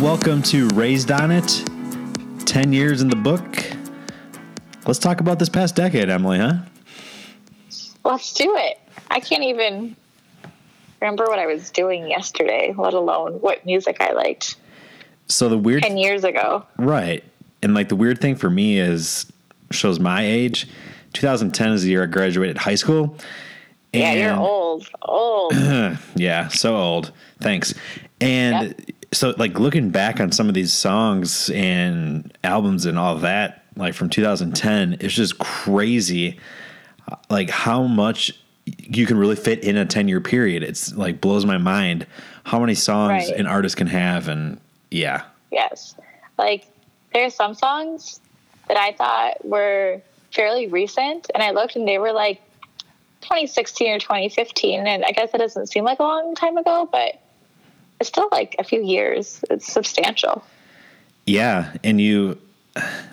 Welcome to Raised on It. 10 years in the book. Let's talk about this past decade, Emily, huh? Let's do it. I can't even remember what I was doing yesterday, let alone what music I liked So the weird 10 years ago. Right. And like the weird thing for me is shows my age. 2010 is the year I graduated high school. Yeah, you're old. Old. Yeah, so old. Thanks. And Yep. So like looking back on some of these songs and albums and all that like from 2010, it's just crazy uh, like how much you can really fit in a 10 year period. It's like blows my mind how many songs Right. an artist can have and yeah. yes. Like, there are some songs that I thought were fairly recent, and I looked and they were like 2016 or 2015. And I guess it doesn't seem like a long time ago, but it's still like a few years. It's substantial. Yeah, and you,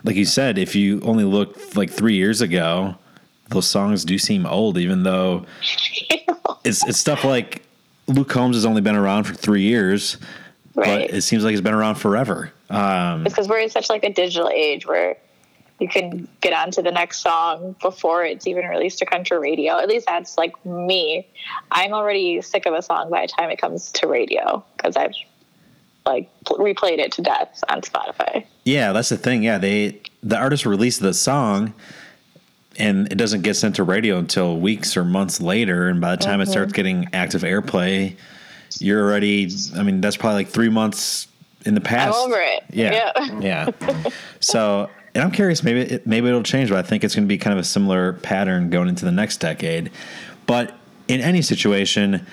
like you said, if you only looked like three years ago, those songs do seem old, even though it's it's stuff like Luke Combs has only been around for three years, right. but it seems like he's been around forever. Um, It's because we're in such like a digital age where you can get on to the next song before it's even released to country radio. At least that's like me. I'm already sick of a song by the time it comes to radio because I've like replayed it to death on Spotify. yeah, that's the thing. Yeah, they the artist released the song, and it doesn't get sent to radio until weeks or months later. And by the time it starts mm-hmm. getting active airplay, you're already. I mean, that's probably like three months in the I'm past. over it. Yeah. Yeah. so, and I'm curious, maybe it, maybe it'll change, but I think it's going to be kind of a similar pattern going into the next decade. But in any situation,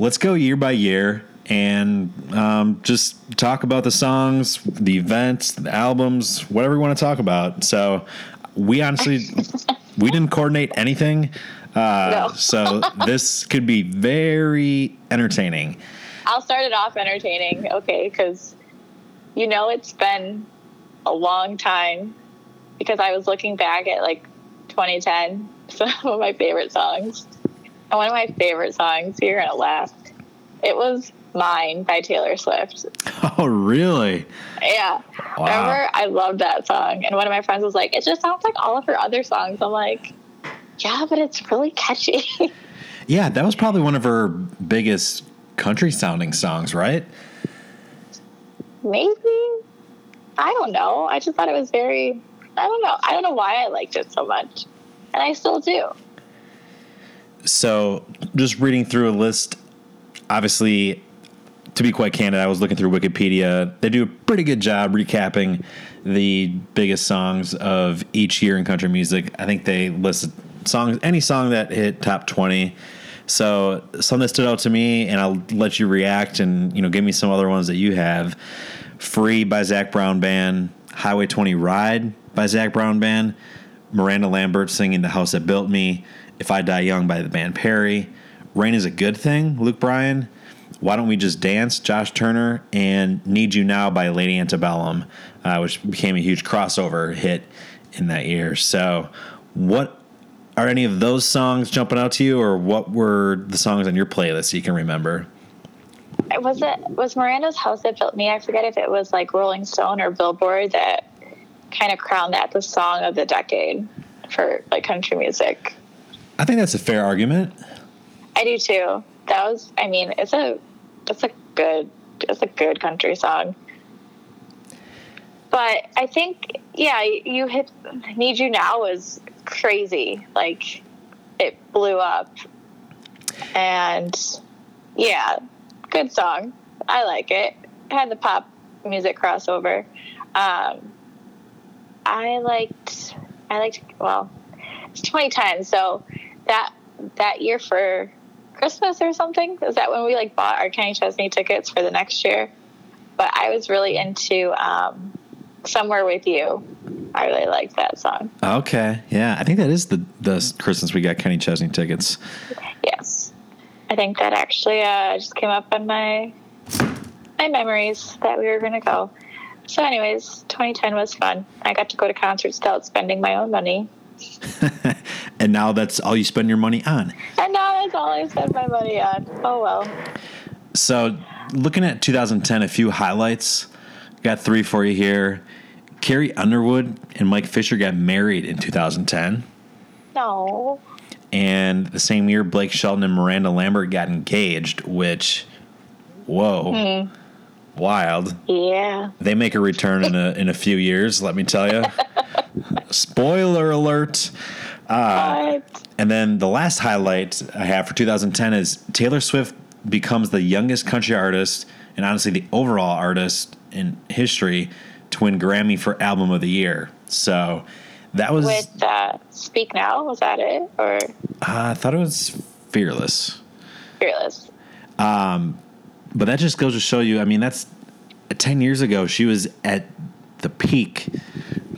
let's go year by year and um, just talk about the songs, the events, the albums, whatever we want to talk about. So, we honestly we didn't coordinate anything. Uh, No. so this could be very entertaining. I'll start it off entertaining, okay? Because you know it's been a long time. Because I was looking back at like 2010, some of my favorite songs, and one of my favorite songs. You're gonna laugh. It was "Mine" by Taylor Swift. Oh, really? Yeah, Wow. remember? I loved that song, and one of my friends was like, "It just sounds like all of her other songs." I'm like, "Yeah, but it's really catchy." Yeah, that was probably one of her biggest country sounding songs, right? Maybe. I don't know. I just thought it was very. I don't know. I don't know why I liked it so much, and I still do. So, just reading through a list, obviously, to be quite candid, I was looking through Wikipedia. They do a pretty good job recapping the biggest songs of each year in country music. I think they listed songs, any song that hit top 20. So, some that stood out to me, and I'll let you react and, you know, give me some other ones that you have. Free by Zac Brown Band, Highway 20 Ride by Zac Brown Band, Miranda Lambert singing The House That Built Me, If I Die Young by the band Perry, Rain is a Good Thing, Luke Bryan, Why Don't We Just Dance, Josh Turner, and Need You Now by Lady Antebellum, uh, which became a huge crossover hit in that year. So, what are any of those songs jumping out to you, or what were the songs on your playlist you can remember? Was it was Miranda's House That Built Me? I forget if it was like Rolling Stone or Billboard that kind of crowned that the song of the decade for like country music. I think that's a fair argument. I do too. That was. I mean, it's a it's a good it's a good country song. But I think yeah, you hit Need You Now was crazy. Like it blew up. And yeah, good song. I like it. Had the pop music crossover. Um, I liked I liked well, it's 2010, so that that year for Christmas or something. Is that when we like bought our Kenny Chesney tickets for the next year? But I was really into um, "Somewhere with You." I really liked that song. Okay, yeah, I think that is the the Christmas we got Kenny Chesney tickets. Yes, I think that actually uh, just came up on my my memories that we were going to go. So, anyways, 2010 was fun. I got to go to concerts without spending my own money, and now that's all you spend your money on. and now that's all I spend my money on. Oh well. So, looking at 2010, a few highlights. got three for you here. Carrie Underwood and Mike Fisher got married in 2010. No. And the same year, Blake Shelton and Miranda Lambert got engaged, which, whoa, hmm. wild. Yeah. They make a return in a in a few years. Let me tell you. Spoiler alert. Uh, what? And then the last highlight I have for 2010 is Taylor Swift becomes the youngest country artist and honestly the overall artist in history to win Grammy for Album of the Year. So that was With uh, Speak Now, was that it? Or uh, I thought it was Fearless. Fearless? But that just goes to show you. I mean, that's ten years ago. She was at the peak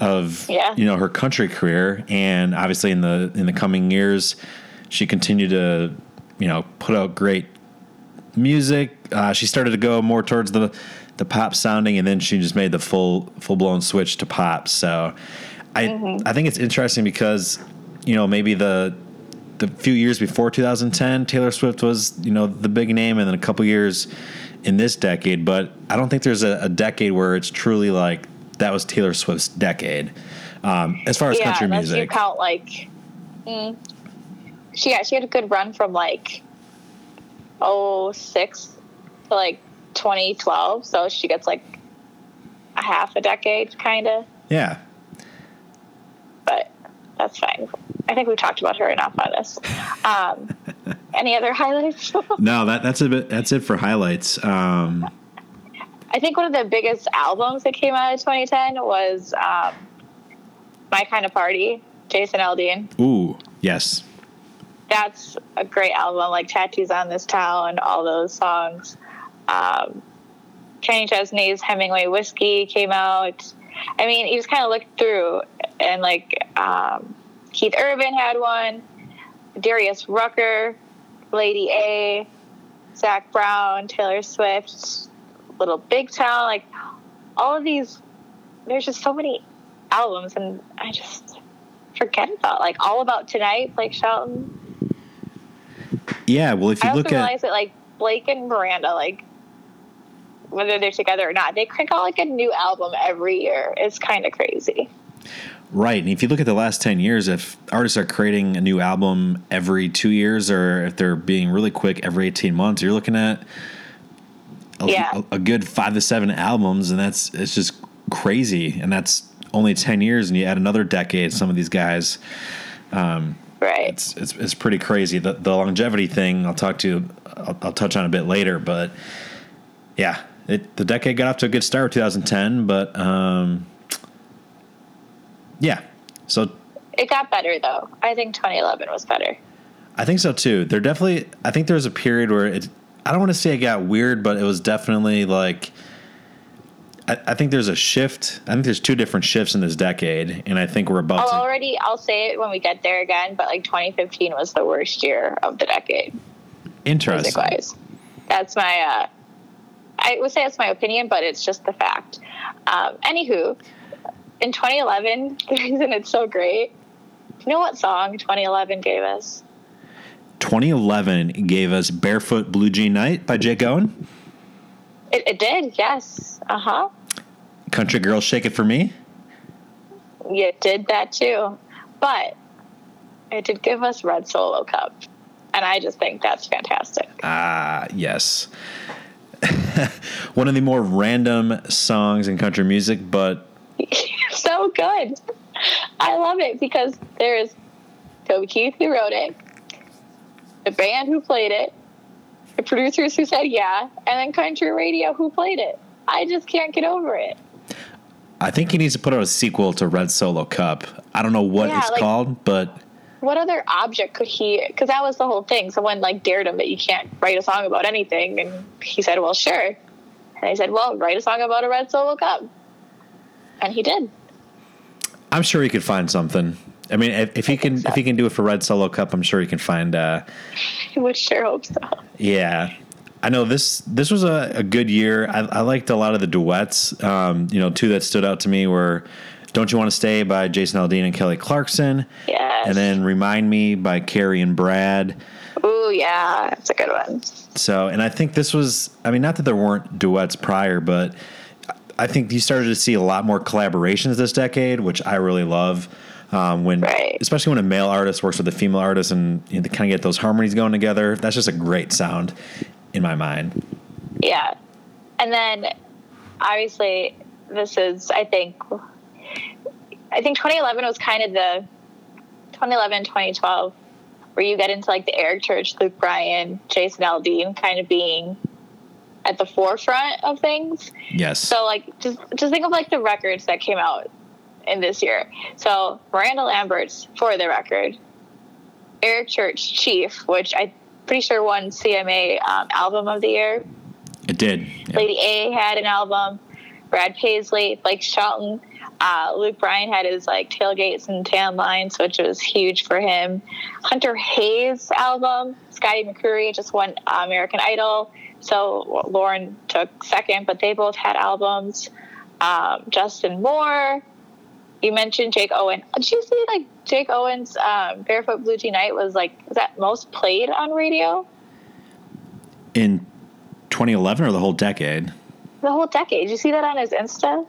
of Yeah. you know her country career, and obviously in the in the coming years, she continued to you know put out great music. Uh, she started to go more towards the the pop sounding, and then she just made the full full blown switch to pop. So, I I think it's interesting because you know maybe the the few years before 2010, Taylor Swift was you know the big name, and then a couple years in this decade. But I don't think there's a, a decade where it's truly like that was Taylor Swift's decade um, as far as yeah, country music, you count like. Mm, she yeah, she had a good run from like oh six to like 2012, so she gets like a half a decade, kind of. Yeah, that's fine. I think we talked about her enough on this. Um, any other highlights? no, that that's a bit. That's it for highlights. Um, I think one of the biggest albums that came out of 2010 was um, My Kind of Party, Jason Aldean. ooh, yes, That's a great album, like Tattoos on This Town, all those songs. Um, Kenny Chesney's Hemingway Whiskey came out. I mean, you just kind of look through, and like um, Keith Urban had one, Darius Rucker, Lady A, Zac Brown, Taylor Swift, Little Big Town, like all of these. There's just so many albums, and I just forget about like All About Tonight, Blake Shelton. yeah. Well, if I you also look at realized that like Blake and Miranda, like whether they're together or not, they crank out like a new album every year. It's kind of crazy. Right. And if you look at the last 10 years, if artists are creating a new album every two years or if they're being really quick every 18 months, you're looking at a, Yeah. a, a good five to seven albums. And that's, it's just crazy. And that's only 10 years. And you add another decade, some of these guys, um, Right. it's, it's, it's pretty crazy. The, the longevity thing I'll talk to, I'll, I'll touch on a bit later, but yeah, it, the decade got off to a good start, with 2010, but, um, yeah. So It got better though. I think 2011 was better. I think so too. There definitely. I think there was a period where it. I don't want to say it got weird, but it was definitely like. I, I think there's a shift. I think there's two different shifts in this decade, and I think we're about I'll to. already I'll say it when we get there again, but like 2015 was the worst year of the decade Interesting. That's my uh I would say that's my opinion, but it's just the fact. Um, anywho, in 2011, the reason it's so great. You know what song 2011 gave us? 2011 gave us "Barefoot Blue Jean Night" by Jake Owen. It, it did, yes. Uh huh. "Country Girl Shake It for Me." It did that too, but it did give us Red Solo Cup, and I just think that's fantastic. Ah, yes. One of the more random songs in country music, but so good. I love it because there's Toby Keith who wrote it, the band who played it, the producers who said yeah, and then country radio who played it. I just can't get over it. I think he needs to put out a sequel to Red Solo Cup. I don't know what Yeah, it's like- called, but What other object could he? Because that was the whole thing. Someone like dared him that you can't write a song about anything, and he said, "Well, sure." And I said, "Well, write a song about a red solo cup," and he did. I'm sure he could find something. I mean, if, if he can, so. if he can do it for Red Solo Cup, I'm sure he can find. Uh, I would sure hope so. yeah, I know this. This was a, a good year. I, I liked a lot of the duets. Um, you know, two that stood out to me were "Don't You Want to Stay" by Jason Aldean and Kelly Clarkson, Yes. and then "Remind Me" by Carrie and Brad. Ooh, yeah, that's a good one. So, and I think this was. I mean, not that there weren't duets prior, but I think you started to see a lot more collaborations this decade, which I really love. Um, when, Right. especially when a male artist works with a female artist, and you know, they kind of get those harmonies going together. That's just a great sound in my mind. Yeah. And then obviously this is I think I think 2011 was kind of the 2011 2012 where you get into like the Eric Church, Luke Bryan, Jason Aldean kind of being at the forefront of things. Yes. So like just just think of like the records that came out in this year. So Miranda Lambert's for the record, Eric Church Chief, which I'm pretty sure won CMA um, album of the year. it did. Yeah. Lady A had an album. Brad Paisley, Blake Shelton, uh, Luke Bryan had his like tailgates and tan lines, which was huge for him. Hunter Hayes album, Scotty McCreery just won uh, American Idol, so Lauren took second, but they both had albums. Um, Justin Moore, you mentioned Jake Owen. Did you see like Jake Owen's um, Barefoot Blue Jean Night was like was that most played on radio In 2011 or the whole decade? the whole decade? Did you see that on his Insta?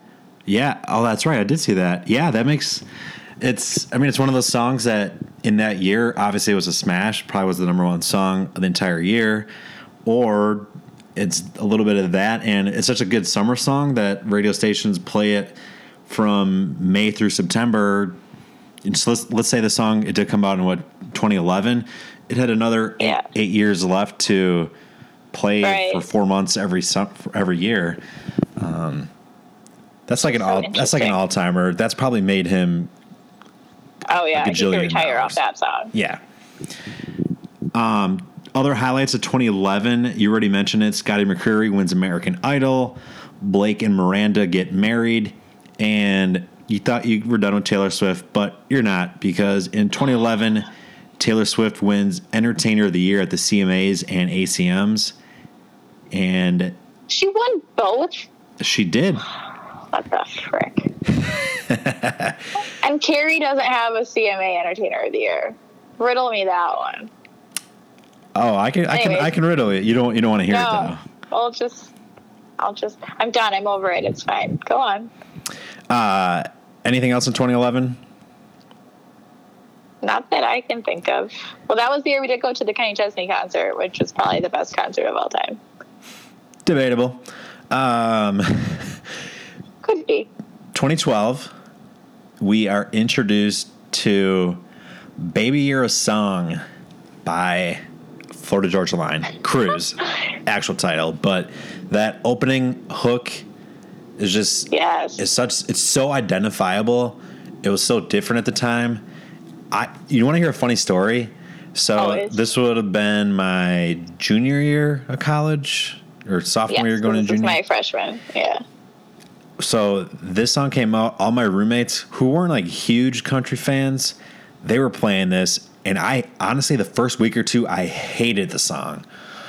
Yeah. Oh, that's right. I did see that. Yeah, that makes it's. I mean, it's one of those songs that in that year, obviously, it was a smash. Probably was the number one song of the entire year, or it's a little bit of that, and it's such a good summer song that radio stations play it from May through September. And so let's let's say the song it did come out in what 2011. It had another eight, Yeah. eight years left to play Right. for four months every every year. Um, that's like an So all that's like an all timer. That's probably made him Oh yeah, a he could retire dollars. off that song. yeah. Um, other highlights of 2011. You already mentioned it. Scotty McCreery wins American Idol. Blake and Miranda get married, and you thought you were done with Taylor Swift, but you're not because in 2011, Taylor Swift wins Entertainer of the Year at the CMAs and ACMs, and She won both. she did. What the frick? and Carrie doesn't have a CMA Entertainer of the Year. Riddle me that one. Oh, I can, I can, I can riddle it. You don't, you don't want to hear it No, though. I'll just, I'll just. I'm done. I'm over it. It's fine. Go on. Uh, anything else in 2011? Not that I can think of. Well, that was the year we did go to the Kenny Chesney concert, which was probably the best concert of all time. Debatable. Um, Could be. 2012, we are introduced to Baby You're a Song by Florida Georgia Line. Cruise, actual title. But that opening hook is just Yes. it's such it's so identifiable. It was so different at the time. I you want to hear a funny story? So Always. this would have been my junior year of college or sophomore year going is junior. my freshman. Yeah. So this song came out. All my roommates who weren't like huge country fans, they were playing this, and I honestly the first week or two I hated the song.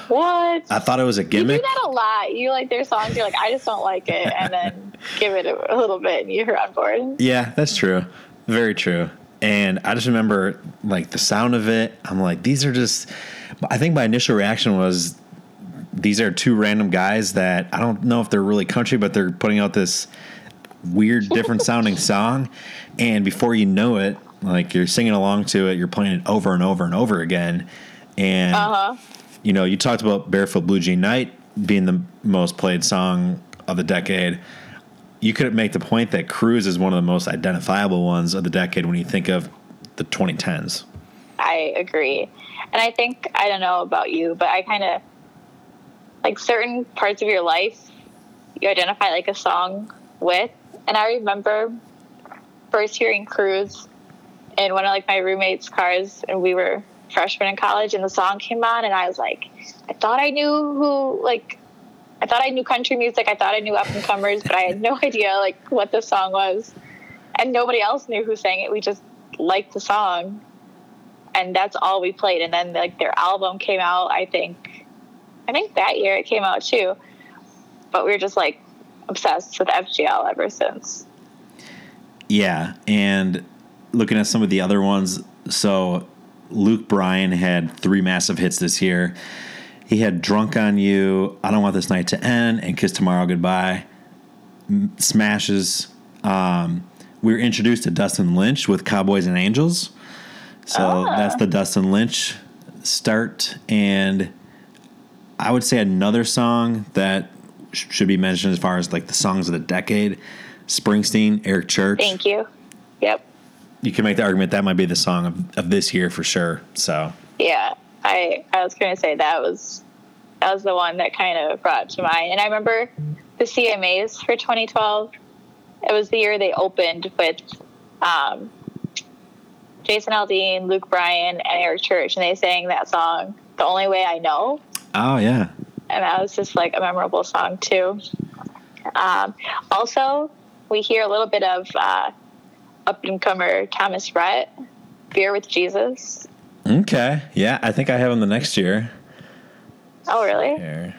What? I thought it was a gimmick. You do that a lot. You like their songs. You're like, I just don't like it, and then give it a, a little bit, and you're on board. Yeah, that's true. Very true. And I just remember like the sound of it. I'm like, these are just. I think my initial reaction was, these are two random guys that I don't know if they're really country, but they're putting out this weird, different sounding song. And before you know it, like you're singing along to it, you're playing it over and over and over again. And Uh huh. you know, you talked about Barefoot Blue Jean Night being the most played song of the decade. You could make the point that Cruise is one of the most identifiable ones of the decade when you think of the 2010s. I agree. And I think, I don't know about you, but I kind of like certain parts of your life you identify like a song with. And I remember first hearing Cruise in one of like my roommates' cars, and we were freshmen in college, and the song came on, and I was like, I thought I knew who, like, I thought I knew country music. I thought I knew up and comers, but I had no idea like what the song was, and nobody else knew who sang it. We just liked the song, and that's all we played. And then like their album came out. I think, I think that year it came out too. But we were just like obsessed with FGL ever since. Yeah, and looking at some of the other ones, so Luke Bryan had three massive hits this year. He had "Drunk on You," "I Don't Want This Night to End," and "Kiss Tomorrow Goodbye." smashes. Um, we were introduced to Dustin Lynch with Cowboys and Angels. So Ah. that's the Dustin Lynch start. And I would say another song that sh- should be mentioned as far as like the songs of the decade Springsteen, Eric Church. Thank you. Yep. You can make the argument that might be the song of, of this year for sure. So, Yeah. I I was gonna say that was that was the one that kind of brought to mind. And I remember the CMAs for 2012. It was the year they opened with um, Jason Aldean, Luke Bryan, and Eric Church, and they sang that song "The Only Way I Know." Oh, yeah. and that was just like a memorable song too. Um, also, we hear a little bit of uh, up and comer Thomas Rhett, "Beer with Jesus." Okay. Yeah, I think I have him the next year. Oh, really? Here.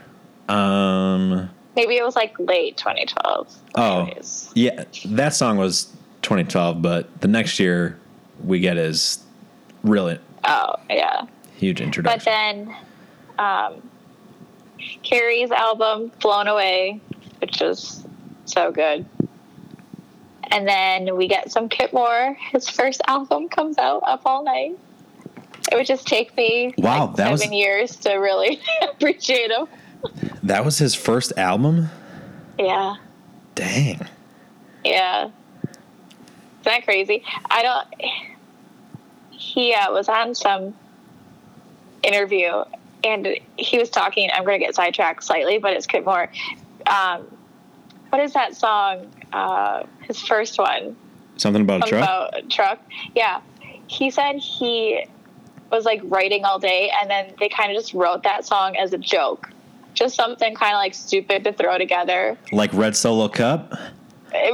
Um, Maybe it was like late 2012. Oh. Anyways. yeah, that song was 2012, but the next year we get is really Oh, yeah. huge introduction. But then um, Carrie's album, Blown Away, which is so good. And then we get some Kip Moore. His first album comes out, Up All Night. It would just take me Wow, like that was- seven years to really appreciate him. that was his first album? Yeah. Dang. Yeah. Isn't that crazy? I don't. He uh, was on some interview and he was talking. I'm going to get sidetracked slightly, but it's Kip Moore. Um, what is that song? Uh, his first one Something about a truck? about a truck. Yeah. He said he was like writing all day and then they kind of just wrote that song as a joke. Just something kind of like stupid to throw together. like Red Solo Cup?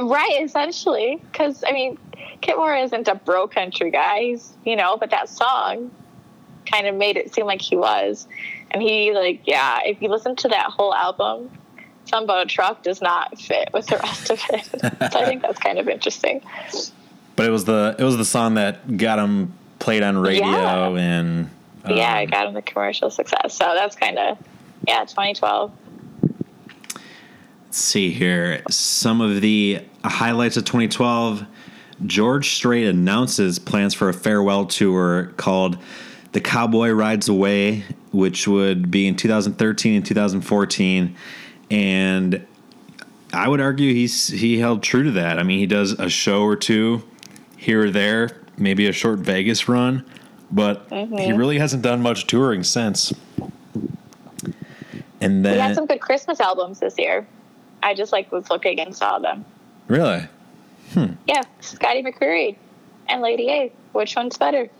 Right, essentially. Because, I mean, Kip Moore isn't a bro country guy, he's, you know, but that song kind of made it seem like he was. And he, like, yeah, if you listen to that whole album, a Truck does not fit with the rest of it. so I think that's kind of interesting. But it was the it was the song that got him played on radio Yeah. and um, yeah, it got him the commercial success. So that's kind of, yeah, 2012. Let's see here. Some of the highlights of 2012. George Strait announces plans for a farewell tour called The Cowboy Rides Away, which would be in 2013 and 2014. And I would argue he's he held true to that. I mean, he does a show or two here or there, maybe a short Vegas run, but he really hasn't done much touring since. And We then had some good Christmas albums this year. I just like was looking and saw them. really Hmm. Yeah, Scotty McCreery and Lady A. Which one's better?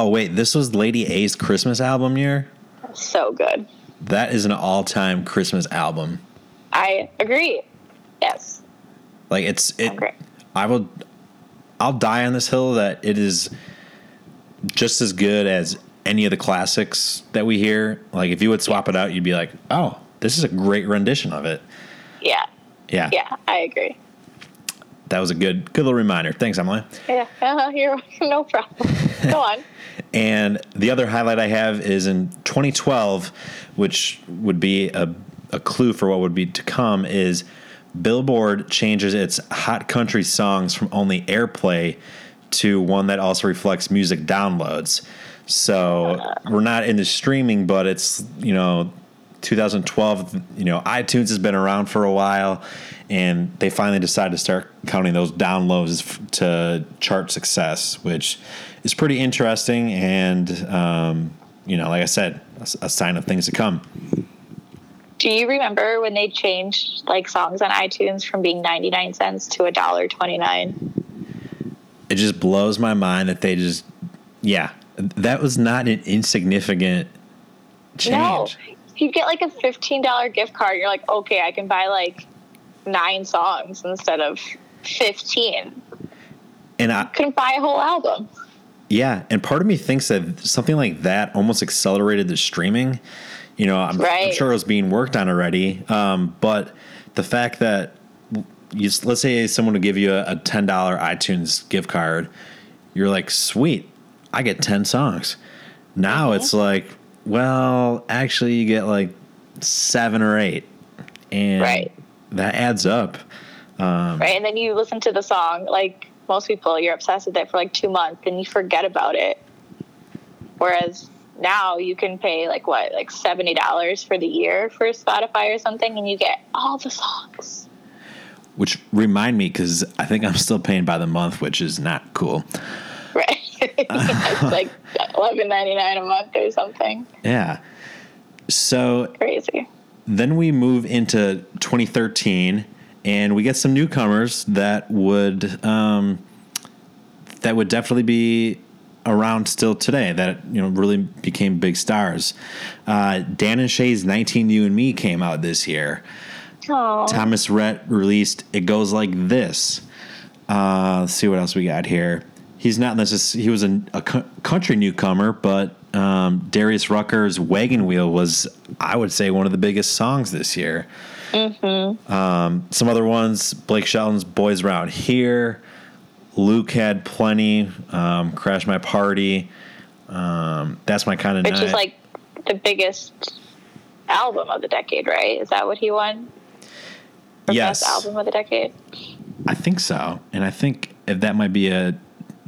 Oh wait, this was Lady A's Christmas album year. So good. That is an all-time Christmas album. I agree. Yes. Like it's it. Agree. I will. I'll die on this hill that it is just as good as any of the classics that we hear. Like if you would swap it out, you'd be like, oh, this is a great rendition of it. Yeah. Yeah, Yeah, I agree. that was a good good little reminder. Thanks, Emily. Yeah. Uh-huh, you're no problem. Go on. And the other highlight I have is in 2012, which would be a, a clue for what would be to come, is Billboard changes its hot country songs from only airplay to one that also reflects music downloads. So we're not into streaming, but it's, you know, 2012, you know, iTunes has been around for a while, and they finally decided to start counting those downloads to chart success, which is pretty interesting. And, um, you know, like I said, a sign of things to come. Do you remember when they changed like songs on iTunes from being 99 cents to a dollar 29? It just blows my mind that they just, yeah, that was not an insignificant change. No. You get like a $15 gift card. You're like, okay, I can buy like nine songs instead of 15. And I, Couldn't buy a whole album. Yeah, and part of me thinks that something like that almost accelerated the streaming. You know, I'm, I'm sure it was being worked on already, um, but the fact that you let's say someone would give you a, a ten dollar iTunes gift card, you're like, sweet, I get ten songs. Now Mm-hmm. it's like, well, actually, you get like seven or eight, and Right. that adds up. right? And then you listen to the song, like most people, you're obsessed with it for like two months and you forget about it. Whereas now you can pay like what, like seventy dollars for the year for Spotify or something, and you get all the songs. Which remind me, because I think I'm still paying by the month, which is not cool. Right? it's like eleven ninety nine a month or something. Yeah. So Crazy. then we move into 2013, and we get some newcomers that would um, that would definitely be around still today. That you know really became big stars. Uh, Dan and Shay's 19 You and Me came out this year. Oh, Thomas Rhett released "It Goes Like This." Uh, let's see what else we got here. He's not necessarily he was a, a country newcomer, but um, Darius Rucker's "Wagon Wheel" was, I would say, one of the biggest songs this year. Um, some other ones: Blake Shelton's "Boys Around Here." Luke had plenty. Um, "Crash My Party." Um, That's my kind of which night. is like the biggest album of the decade, right? Is that what he won? For Yes. best album of the decade. I think so, and I think that might be a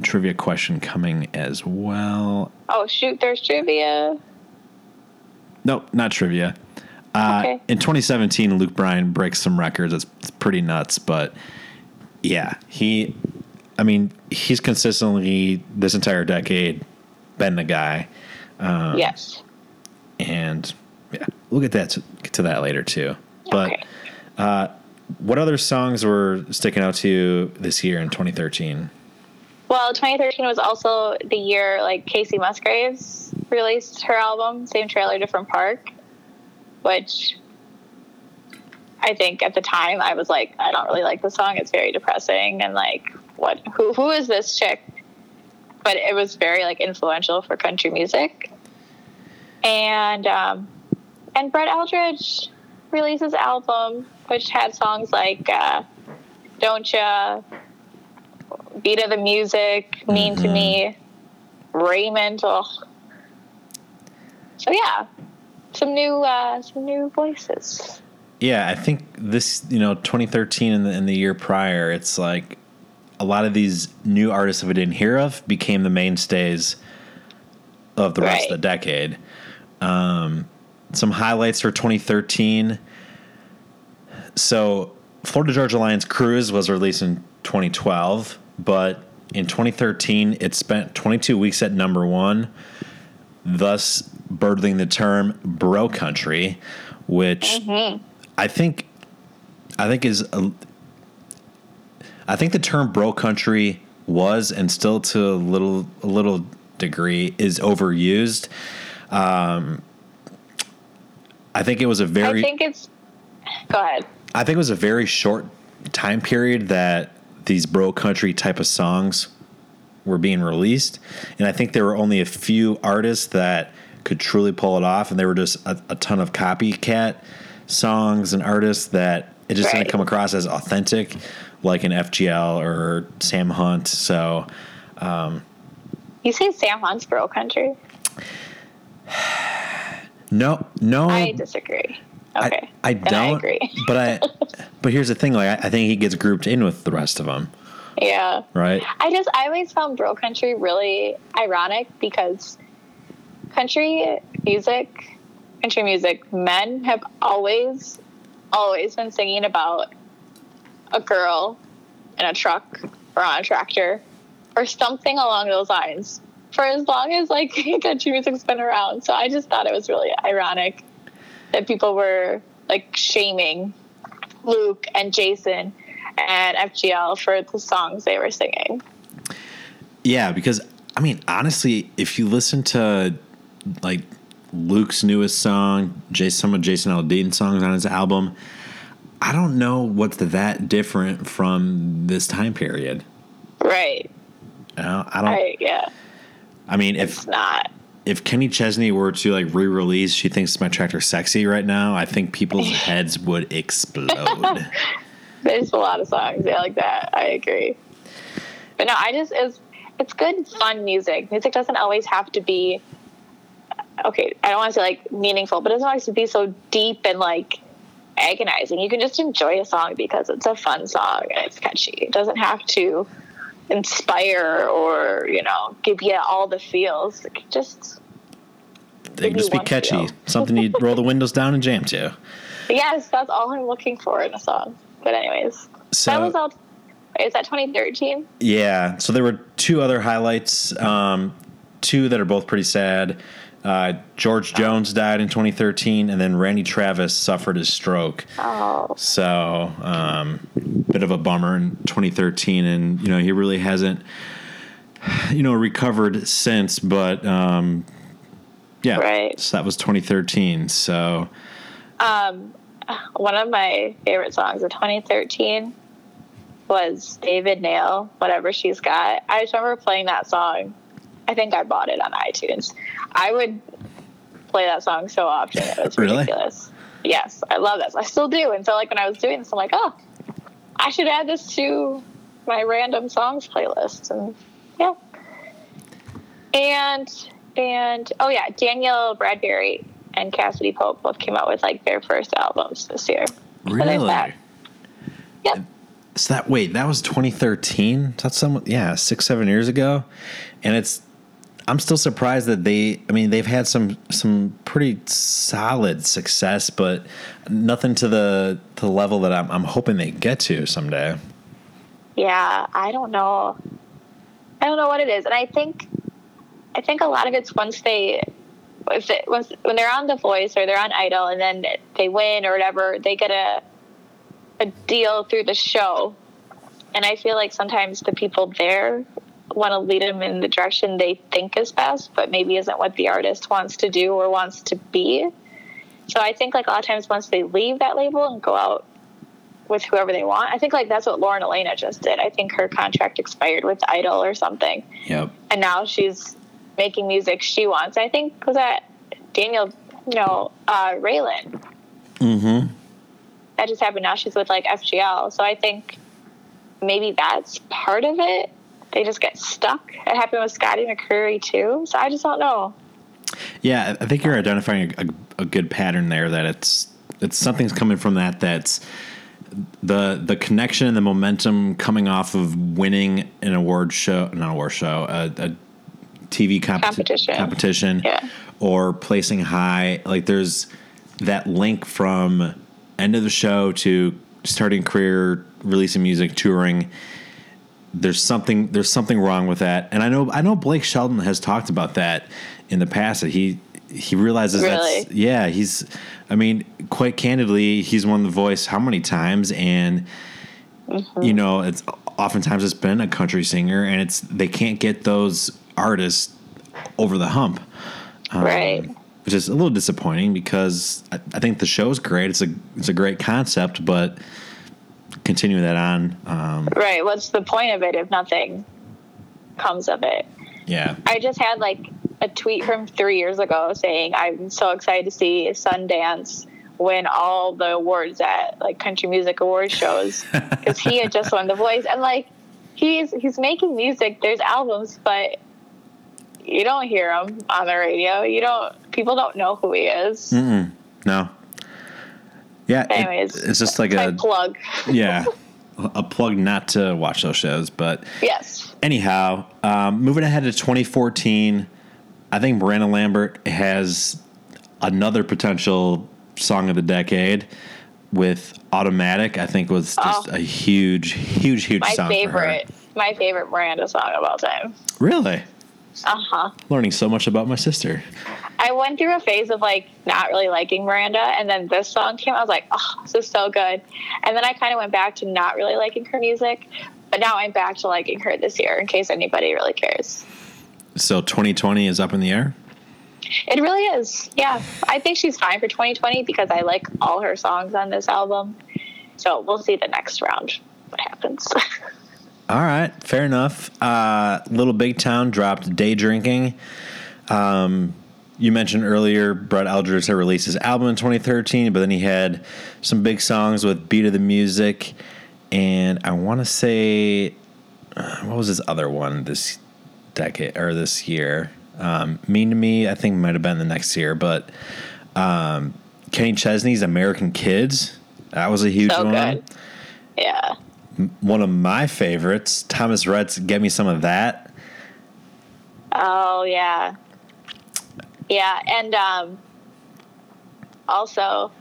trivia question coming as well. Oh shoot, there's trivia. Nope, not trivia. Uh, Okay. In 2017, Luke Bryan breaks some records. It's, it's pretty nuts, but yeah, he. I mean, he's consistently this entire decade been the guy, yes. and yeah, we'll get that to, get to that later too. But okay. what other songs were sticking out to you this year in 2013? Well, 2013 was also the year like Kacey Musgraves released her album, Same Trailer, Different Park, which I think at the time I was like, I don't really like the song. It's very depressing and like, what? Who? Who is this chick? But it was very like influential for country music. And um, and Brett Eldredge released his album, which had songs like uh, "Don't Ya," beat of the music, mean to me, Raymond. Ugh. So yeah, some new uh, some new voices. Yeah, I think this, you know, 2013 and the, and the year prior, it's like a lot of these new artists that we didn't hear of became the mainstays of the rest of the decade. Um, some highlights for 2013. So, Florida Georgia Line's Cruise was released in 2012, but in 2013, it spent 22 weeks at number one, thus birthing the term bro country, which I think I think is a, I think the term bro country was and still to a little a little degree is overused. Um, I think it was a very I think it's. Go ahead. I think it was a very short time period that these bro country type of songs were being released, and I think there were only a few artists that could truly pull it off, and there were just a, a ton of copycat songs and artists that it just didn't come across as authentic, like an FGL or Sam Hunt. So um, You say Sam Hunt's Bro Country? no, no, I disagree. Okay. I, I don't. I agree. but I, but here's the thing: like I, I think he gets grouped in with the rest of them, yeah. right? I just I always found bro country really ironic because country music, country music, men have always, always been singing about a girl in a truck or on a tractor or something along those lines for as long as like country music's been around. So I just thought it was really ironic that people were like shaming Luke and Jason and FGL for the songs they were singing. Yeah, because I mean, honestly, if you listen to like Luke's newest song, Jay, some of Jason Aldean's songs on his album, I don't know what's that different from this time period. Right. Know, I don't. Right. Yeah. I mean, It's if not. if Kenny Chesney were to like re-release, she thinks my tractor sexy right now. I think people's heads would explode. There's a lot of songs yeah, like that. I agree. But no, I just it's it's good fun music. Music doesn't always have to be okay. I don't want to say like meaningful, but it doesn't always have to be so deep and like agonizing. You can just enjoy a song because it's a fun song and it's catchy. It doesn't have to inspire or you know give you all the feels. It just they can just be catchy. Something you roll the windows down and jam to. Yes, that's all I'm looking for in a song. But anyways, so, that was all. Is that 2013? Yeah. So there were two other highlights. Um, two that are both pretty sad. Uh, George Jones died in 2013, and then Randy Travis suffered a stroke. Oh. So, um, bit of a bummer in 2013, and you know he really hasn't, you know, recovered since. But um, yeah, right. So that was 2013. So, um, one of my favorite songs of 2013 was David Nail, whatever she's got. I just remember playing that song I think I bought it on iTunes. I would play that song so often. It was really? ridiculous. Yes, I love this. I still do. And so, like, when I was doing this, I'm like, oh, I should add this to my random songs playlist. And yeah. And, and, oh, yeah, Danielle Bradbery and Cassadee Pope both came out with like their first albums this year. Really? Yep. So that wait, that was 2013. That's some yeah, six seven years ago, and it's I'm still surprised that they. I mean, they've had some some pretty solid success, but nothing to the to the level that I'm, I'm hoping they get to someday. Yeah, I don't know. I don't know what it is, and I think I think a lot of it's once they if it, once when they're on The Voice or they're on Idol, and then they win or whatever, they get a a deal through the show, and I feel like sometimes the people there want to lead them in the direction they think is best, but maybe isn't what the artist wants to do or wants to be. So I think like a lot of times once they leave that label and go out with whoever they want, I think like that's what Lauren Alaina just did. I think her contract expired with Idol or something. Yep. And now she's making music she wants. I think was that Daniel, you know, uh, Raylan. Mm-hmm. That just happened. Now she's with like FGL. So I think maybe that's part of it they just get stuck. It happened with Scotty McCreery too. So I just don't know. Yeah, I think you're identifying a, a, good pattern there. That it's it's something's coming from that. That's the the connection and the momentum coming off of winning an award show, not award show, a, a TV competi- competition, competition yeah. or placing high. Like there's that link from end of the show to starting career, releasing music, touring there's something there's something wrong with that. And I know I know Blake Shelton has talked about that in the past that he he realizes really? that's yeah, he's I mean, quite candidly, he's won the voice how many times and mm-hmm. you know, it's oftentimes it's been a country singer and it's they can't get those artists over the hump. Um, right. Which is a little disappointing because I, I think the show's great. It's a it's a great concept, but continue that on. Um, right. What's the point of it if nothing comes of it? Yeah. I just had like a tweet from three years ago saying I'm so excited to see Sundance win all the awards at like country music award shows because he had just won The Voice and like he's he's making music. There's albums, but you don't hear him on the radio. You don't. People don't know who he is. Mm-mm. No. Yeah, Anyways, it, it's just like a plug. yeah, a plug not to watch those shows, but yes. Anyhow, um, moving ahead to 2014, I think Miranda Lambert has another potential song of the decade with "Automatic." I think was just oh, a huge, huge, huge my song. favorite, my favorite Miranda song of all time. Really? Uh huh. Learning so much about my sister. I went through a phase of like not really liking Miranda, and then this song came. I was like, oh, this is so good. And then I kind of went back to not really liking her music, but now I'm back to liking her this year. In case anybody really cares. So 2020 is up in the air. It really is. Yeah, I think she's fine for 2020 because I like all her songs on this album. So we'll see the next round what happens. all right, fair enough. Uh, Little Big Town dropped "Day Drinking." Um, you mentioned earlier Brett Eldredge had released his album in 2013, but then he had some big songs with Beat of the Music, and I want to say, uh, what was his other one this decade or this year? Um, mean to Me, I think might have been the next year, but um, Kenny Chesney's American Kids That was a huge So one. good. Yeah. One of my favorites, Thomas Rhett's "Get Me Some of That." Oh yeah. Yeah, and um also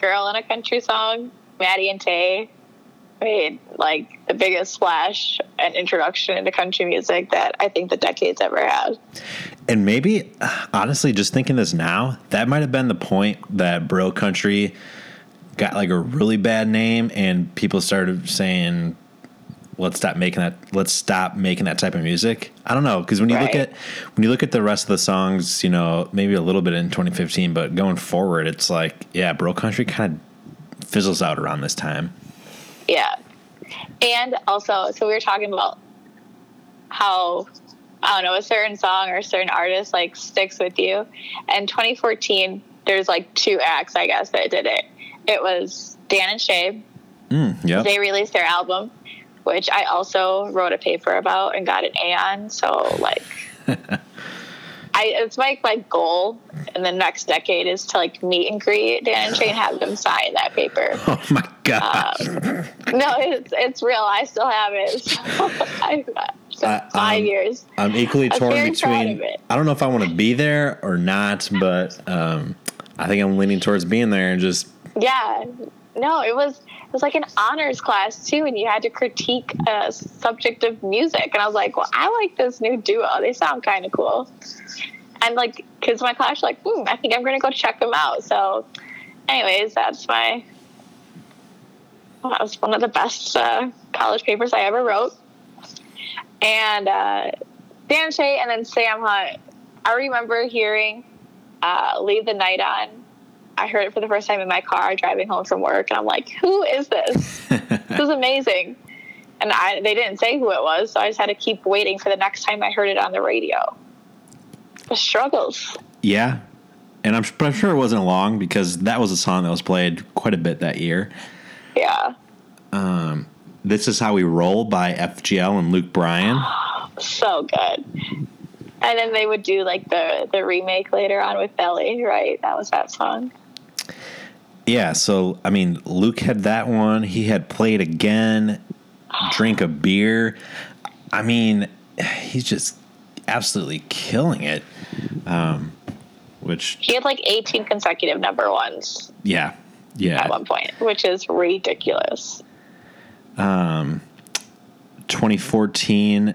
Girl in a Country Song, Maddie and Tay made like the biggest splash and introduction into country music that I think the decade's ever had. And maybe, honestly, just thinking this now, that might have been the point that bro country got like a really bad name, and people started saying, "Let's stop making that. Let's stop making that type of music." I don't know because when you look at when you look at the rest of the songs, you know, maybe a little bit in 2015, but going forward, it's like, yeah, bro country kind of fizzles out around this time. Yeah. And also, so we were talking about how I don't know, a certain song or a certain artist like sticks with you. And 2014, there's like two acts, I guess, that did it. It was Dan and Shay. Mm, yeah. They released their album, which I also wrote a paper about and got an A on. So like, I it's like my goal in the next decade is to like meet and greet Dan and Shay and have them sign that paper. Oh my god. No, it's it's real. I still have it. So I, so I- five um, years. I'm equally I'm torn between. I don't know if I want to be there or not, but um, I think I'm leaning towards being there and just. Yeah. No, it was it was like an honors class too, and you had to critique a subject of music, and I was like, well, I like this new duo. They sound kind of cool. And like, kids in my class like, hmm, I think I'm gonna go check them out. So, anyways, that's my. That was one of the best uh, college papers I ever wrote. And uh, Dan Shay and then Sam Hunt. I remember hearing uh, "Leave the Night On." I heard it for the first time in my car driving home from work, and I'm like, "Who is this? this is amazing!" And I, they didn't say who it was, so I just had to keep waiting for the next time I heard it on the radio. The struggles. Yeah, and I'm, but I'm sure it wasn't long because that was a song that was played quite a bit that year. Yeah, um, This is how we roll by FGL and Luke Bryan. so good. And then they would do like the the remake later on with Nelly, right? That was that song. Yeah, so I mean, Luke had that one. He had played again, drink a beer. I mean, he's just absolutely killing it. Um, which, He had like 18 consecutive number ones yeah, yeah. at one point, which is ridiculous. Um, 2014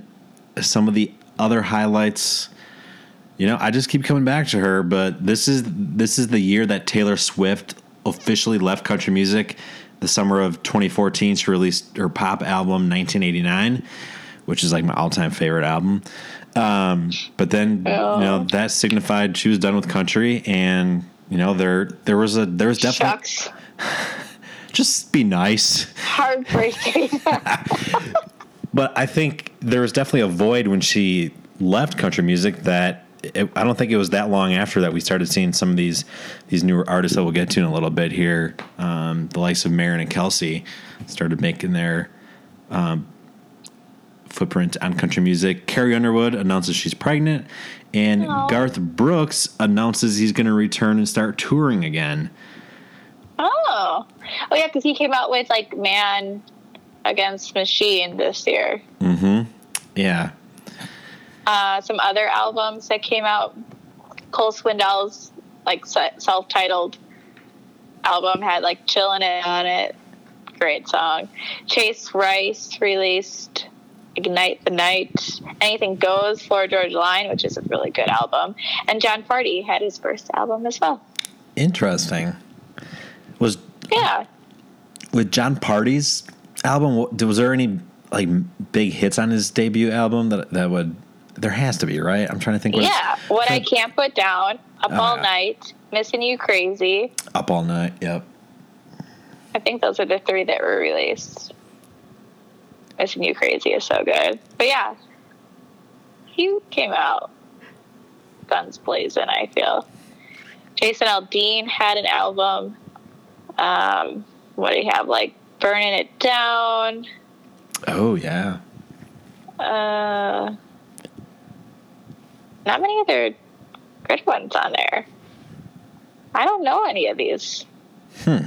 some of the other highlights you know i just keep coming back to her but this is this is the year that taylor swift officially left country music the summer of 2014 she released her pop album 1989 which is like my all-time favorite album. Um, but then you know that signified she was done with country and you know there there was a there was definitely just be nice. Heartbreaking. But I think there was definitely a void when she left country music that it, I don't think it was that long after that we started seeing some of these these newer artists that we'll get to in a little bit here. Um, the likes of Maren and Kelsea started making their um, footprint on country music. Carrie Underwood announces she's pregnant, and Aw. Garth Brooks announces he's going to return and start touring again. oh. Oh, yeah, because he came out with like Man Against Machine this year. Mm-hmm. Yeah, Uh, some other albums that came out. Cole Swindell's like self titled album had like Chillin' It on it. Great song. Chase Rice released Ignite the Night. Anything Goes, Florida Georgia Line, which is a really good album. And Jon Pardi had his first album as well. interesting. Was Yeah. with Jon Pardi's album, was there any like big hits on his debut album that that would? There has to be, right? I'm trying to think. What Yeah. What I Can't Put Down, Up Oh, All. Night, Missing You Crazy. Up all night. Yep. I think those are the three that were released. Missing You Crazy is so good. But yeah, he came out guns blazing, I feel. Jason Aldean had an album. Um, what do you have? Like Burning It Down. Oh yeah. Uh, not many other good ones on there. I don't know any of these. Hmm.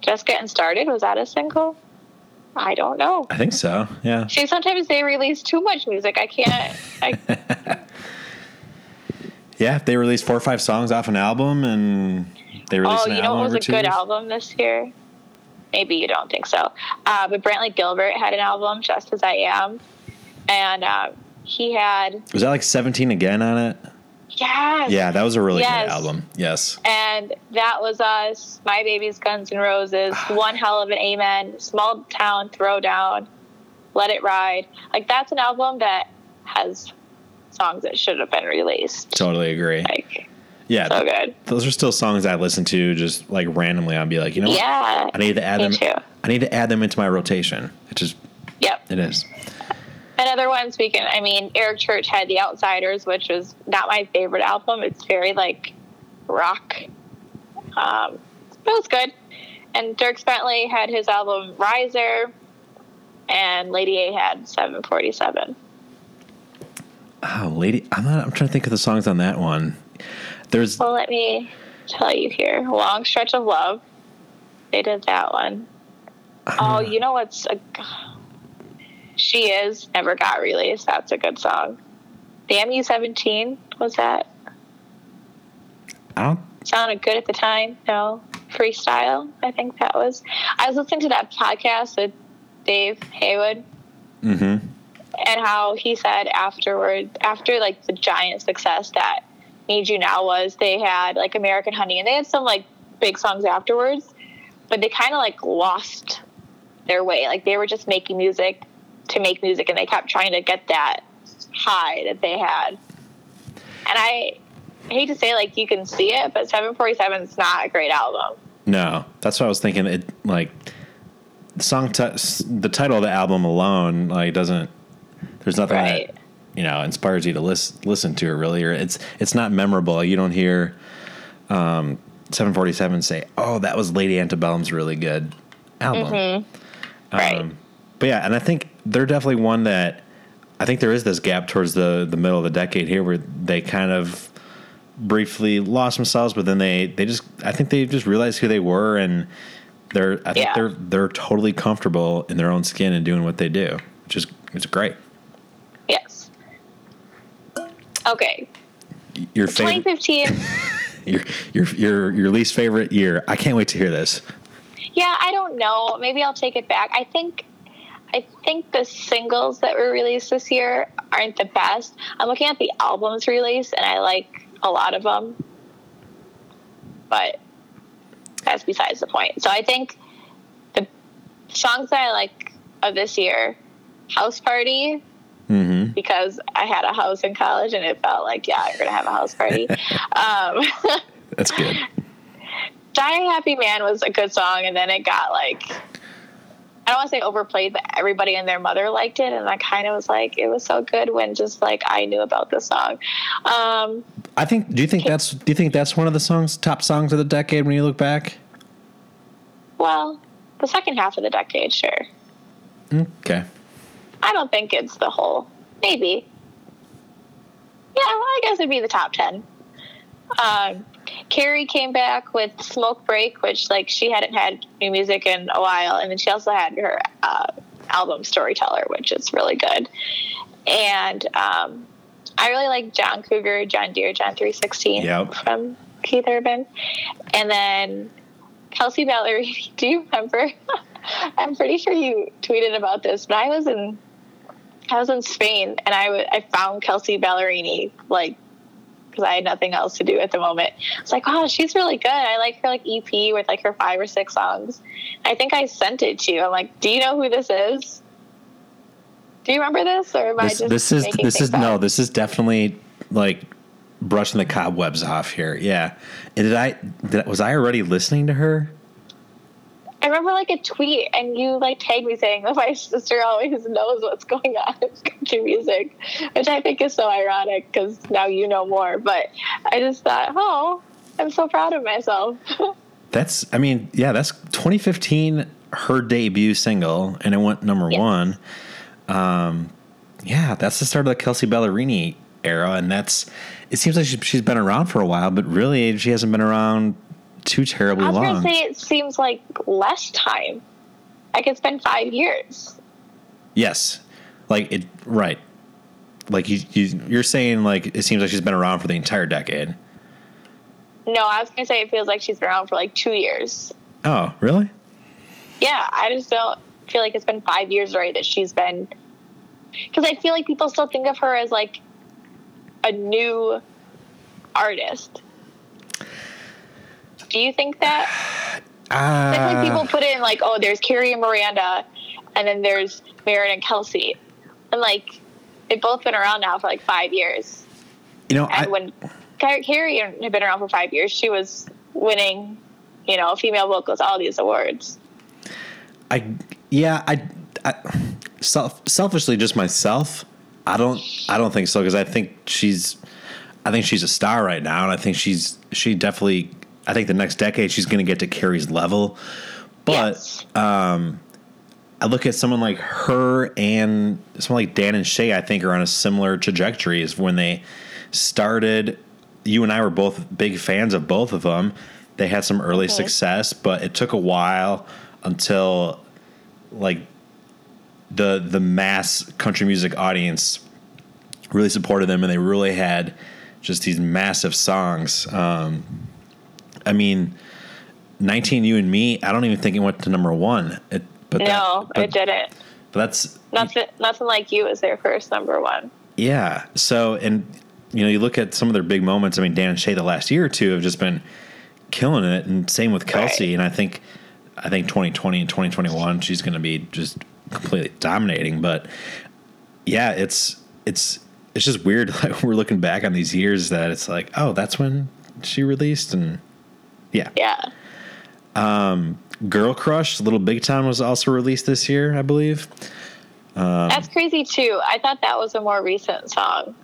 Just Getting Started was that a single? I don't know. I think so. Yeah. See, sometimes they release too much music. I can't. I, Yeah, they released four or five songs off an album, and they released oh, an you know what was a good album this year? Maybe you don't think so. Uh, but Brantley Gilbert had an album, Just As I Am. And uh, he had, Was that like seventeen again on it? yes. Yeah, that was a really Yes. good album. Yes. And that was us, My Baby's Guns N' Roses, One Hell of an Amen, Small Town Throwdown, Let It Ride. Like, that's an album that has songs that should have been released. Totally agree. Like, Yeah, so good. those are still songs I listen to just like randomly. I'll be like, you know, what? Yeah. I need to add them. too. I need to add them into my rotation. It just Yep. it is. Another one, speaking, I mean, Eric Church had The Outsiders, which was not my favorite album. It's very like rock. Um, it was good. And Dierks Bentley had his album Riser, and Lady A had 747. Oh, lady, I'm not. I'm trying to think of the songs on that one. There's Well, let me tell you here Long Stretch of Love. They did that one. Oh, you know what's a. She Is never got released. That's a good song. Damn You 17 was that? I don't. sounded good at the time. No, freestyle. I think that was. I was listening to that podcast with Dave Haywood Mm-hmm. and how he said afterward, after like the giant success that Need You Now was, they had like American Honey and they had some like big songs afterwards, but they kind of like lost their way. Like they were just making music to make music and they kept trying to get that high that they had. And I hate to say like you can see it, but 747 is not a great album. No, that's what I was thinking. It like the song, t- the title of the album alone, like doesn't. There's nothing Right. that you know inspires you to listen listen to it really, or it's it's not memorable. You don't hear um, 747 say, "Oh, that was Lady Antebellum's really good album." Right. Um, but yeah, and I think they're definitely one that I think there is this gap towards the the middle of the decade here where they kind of briefly lost themselves, but then they they just I think they just realized who they were and they're I think Yeah. they're they're totally comfortable in their own skin and doing what they do, which is it's great. yes. Okay. Your favorite 2015. your your your your least favorite year. I can't wait to hear this. Yeah, I don't know. Maybe I'll take it back. I think I think the singles that were released this year aren't the best. I'm looking at the albums released and I like a lot of them. But that's besides the point. So I think the songs that I like of this year, House Party, Mm-hmm. because I had a house in college and it felt like, yeah, I'm going to have a house party. um, That's good. Dying Happy Man was a good song, and then it got like I don't want to say overplayed, but everybody and their mother liked it, and I kind of was like, it was so good when just like I knew about the song. Um, I think. Do you think that's? Do you think that's one of the songs, top songs of the decade when you look back? well, the second half of the decade, sure. Okay. I don't think it's the whole. Maybe. Yeah, well, I guess it'd be the top ten. Um, Carrie came back with Smoke Break, which like she hadn't had new music in a while, and then she also had her uh, album Storyteller, which is really good. And um, I really like John Cougar, John Deere, John Three Sixteen Yep. from Keith Urban, and then Kelsea Ballerini. Do you remember? I'm pretty sure you tweeted about this, but I was in I was in Spain and I w- I found Kelsea Ballerini like because I had nothing else to do at the moment. It's like, oh, she's really good. I like her like EP with like her five or six songs. I think I sent it to you. I'm like, do you know who this is? Do you remember this, or am I just this is this is things no. This is definitely like brushing the cobwebs off here. Yeah. Did I? Did, was I already listening to her? I remember like a tweet, and you like tagged me saying, "Oh, my sister always knows what's going on in country music," which I think is so ironic because now you know more. But I just thought, oh, I'm so proud of myself. That's. I mean, yeah. That's 2015. Her debut single, and it went number one. Um, yeah, that's the start of the Kelsea Ballerini era, and that's. It seems like she, she's been around for a while, but really, she hasn't been around too terribly long. I was long. gonna say it seems like less time. Like it's been five years. yes, like it. Right. Like you, you, you're saying like it seems like she's been around for the entire decade. No, I was gonna say it feels like she's been around for like two years. Oh, really? Yeah, I just don't feel like it's been five years right that she's been. Because I feel like people still think of her as like a new artist. Do you think that? Feel like people Uh, put in like, oh, there's Carrie and Miranda, and then there's Maren and Kelsea, and like they've both been around now for like five years. you know, And I, when Carrie had been around for five years, she was winning, you know, female vocals, all these awards. I yeah, I, I self, selfishly just myself. I don't I don't think so because I think she's I think she's a star right now and I think she's she definitely I think the next decade she's going to get to Carrie's level. But Yes. I look at someone like her and someone like Dan and Shay I think are on a similar trajectory as when they started you and I were both big fans of both of them. They had some early success, but it took a while until like the the mass country music audience really supported them and they really had just these massive songs. Um, I mean, 19 You and Me, I don't even think it went to number one. It, but no, that, but, it didn't. but that's Nothing, nothing like you was their first number one. yeah. So, and you know, you look at some of their big moments. I mean, Dan and Shay the last year or two have just been killing it, and same with Kelsea. Right. And I think, I think 2020 and 2021, she's going to be just completely dominating. But yeah, it's it's it's just weird. Like we're looking back on these years that it's like, oh, that's when she released, and yeah, Yeah. Um, Girl Crush, Little Big Town was also released this year, I believe. Um, That's crazy too. I thought that was a more recent song.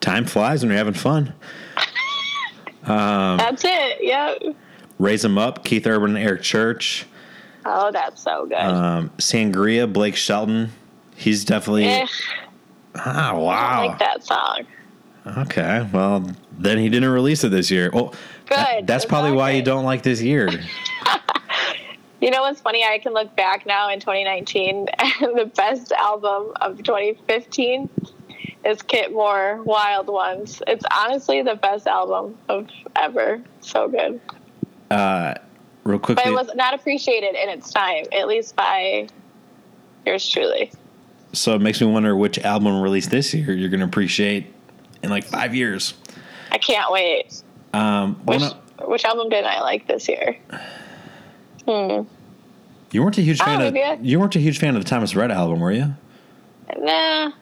Time flies when you're having fun. Um, That's it. Yep. Raise 'em Up, Keith Urban and Eric Church. Oh, that's so good. Um, Sangria, Blake Shelton. He's definitely. Eh, Ah, I wow. like that song. Okay. Well, then he didn't release it this year. That- Good. that's probably why you don't like this year. You know what's funny? I can look back now in 2019, and the best album of 2015 is Kip Moore, Wild Ones. It's honestly the best album of ever. So good. Uh, real quick. But it was not appreciated in its time, at least by yours truly. so it makes me wonder which album released this year you're going to appreciate in like five years. I can't wait. Um, Which, of- which album did I like this year? Hmm. you weren't a huge Oh, fan of maybe I- you weren't a huge fan of the Thomas Rhett album, were you? Nah.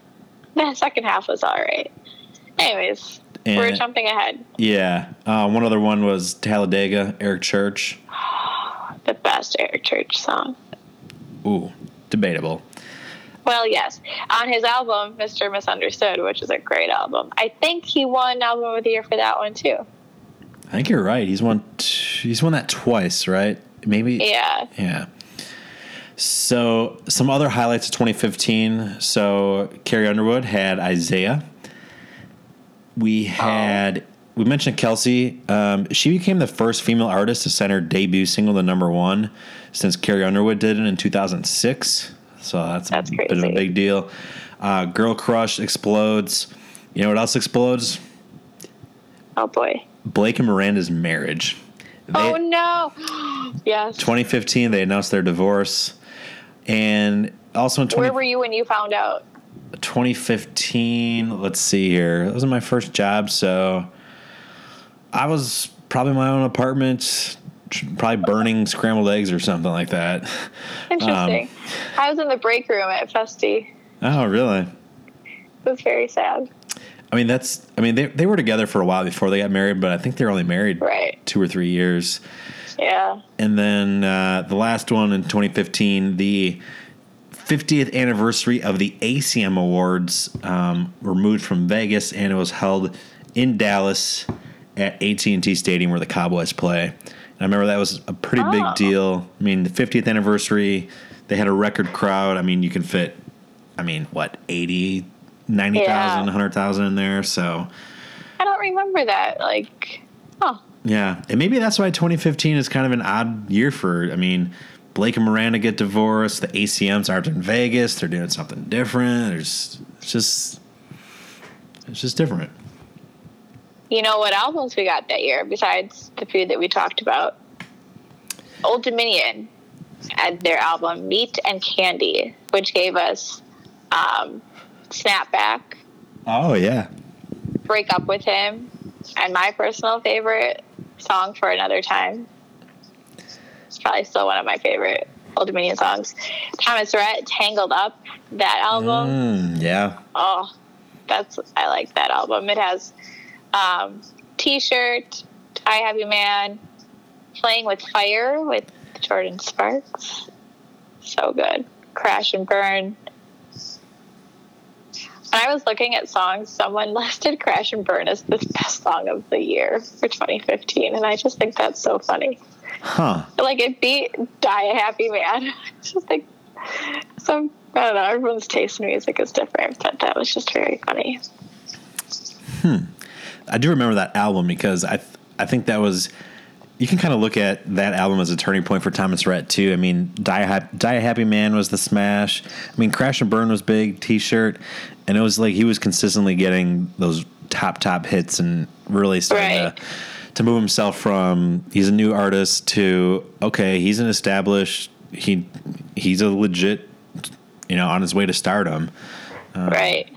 The second half was all right. Anyways, we're jumping ahead. Yeah. Uh, one other one was Talladega, Eric Church. The best Eric Church song. Ooh, debatable. Well, yes. On his album, Mr. Misunderstood, which is a great album. I think he won Album of the Year for that one, too. I think you're right. He's won. T- he's won that twice, right? Maybe. Yeah. Yeah. So some other highlights of 2015. So Carrie Underwood had Isaiah. We had we mentioned Kelsea. Um, she became the first female artist to send her debut single to number one since Carrie Underwood did it in 2006. So that's, That's a bit of a big deal. Uh, Girl Crush explodes. You know what else explodes? Oh, boy. Blake and Miranda's marriage. They- oh, no. yes. 2015 they announced their divorce and also in 20, Where were you when you found out? 2015 let's see here that was my first job so i was probably in my own apartment tr- probably burning scrambled eggs or something like that Interesting. I was in the break room at Festy. oh really It was very sad. i mean that's i mean they, they were together for a while before they got married but i think they're only married Right. two or three years Yeah. And then uh, the last one in 2015, the 50th anniversary of the ACM Awards um, were moved from Vegas, and it was held in Dallas at AT&T Stadium where the Cowboys play. I remember that was a pretty Oh. big deal. I mean, the 50th anniversary, they had a record crowd. I mean, you can fit, I mean, what, 80, 90,000, Yeah. 100,000 in there. So I don't remember that. Like, oh, Yeah, and maybe that's why 2015 is kind of an odd year for. I mean, Blake and Miranda get divorced. The ACMs aren't in Vegas. They're doing something different. There's it's just it's just different. You know what albums we got that year besides the few that we talked about? Old Dominion had their album Meat and Candy, which gave us um, Snapback, Oh yeah, Break Up With Him, and my personal favorite, Song for Another Time. It's probably still one of my favorite Old Dominion songs. Thomas Rhett, Tangled Up, that album. Mm, yeah. Oh, that's I like that album. It has um, T-shirt, I Have You Man, Playing with Fire with Jordin Sparks. So good. Crash and Burn. When I was looking at songs, someone listed Crash and Burn as the best song of the year for 2015, and I just think that's so funny. Huh. Like it beat Die a Happy Man. Just like some I don't know, everyone's taste in music is different, but that was just very funny. I do remember that album because I th- I think that was you can kind of look at that album as a turning point for Thomas Rhett too. I mean, Die, a Die a Happy Man was the smash. I mean, Crash and Burn was big, T-shirt, and it was like he was consistently getting those top top hits and really starting Right. to to move himself from he's a new artist to okay, he's an established he he's a legit you know on his way to stardom. Um, right.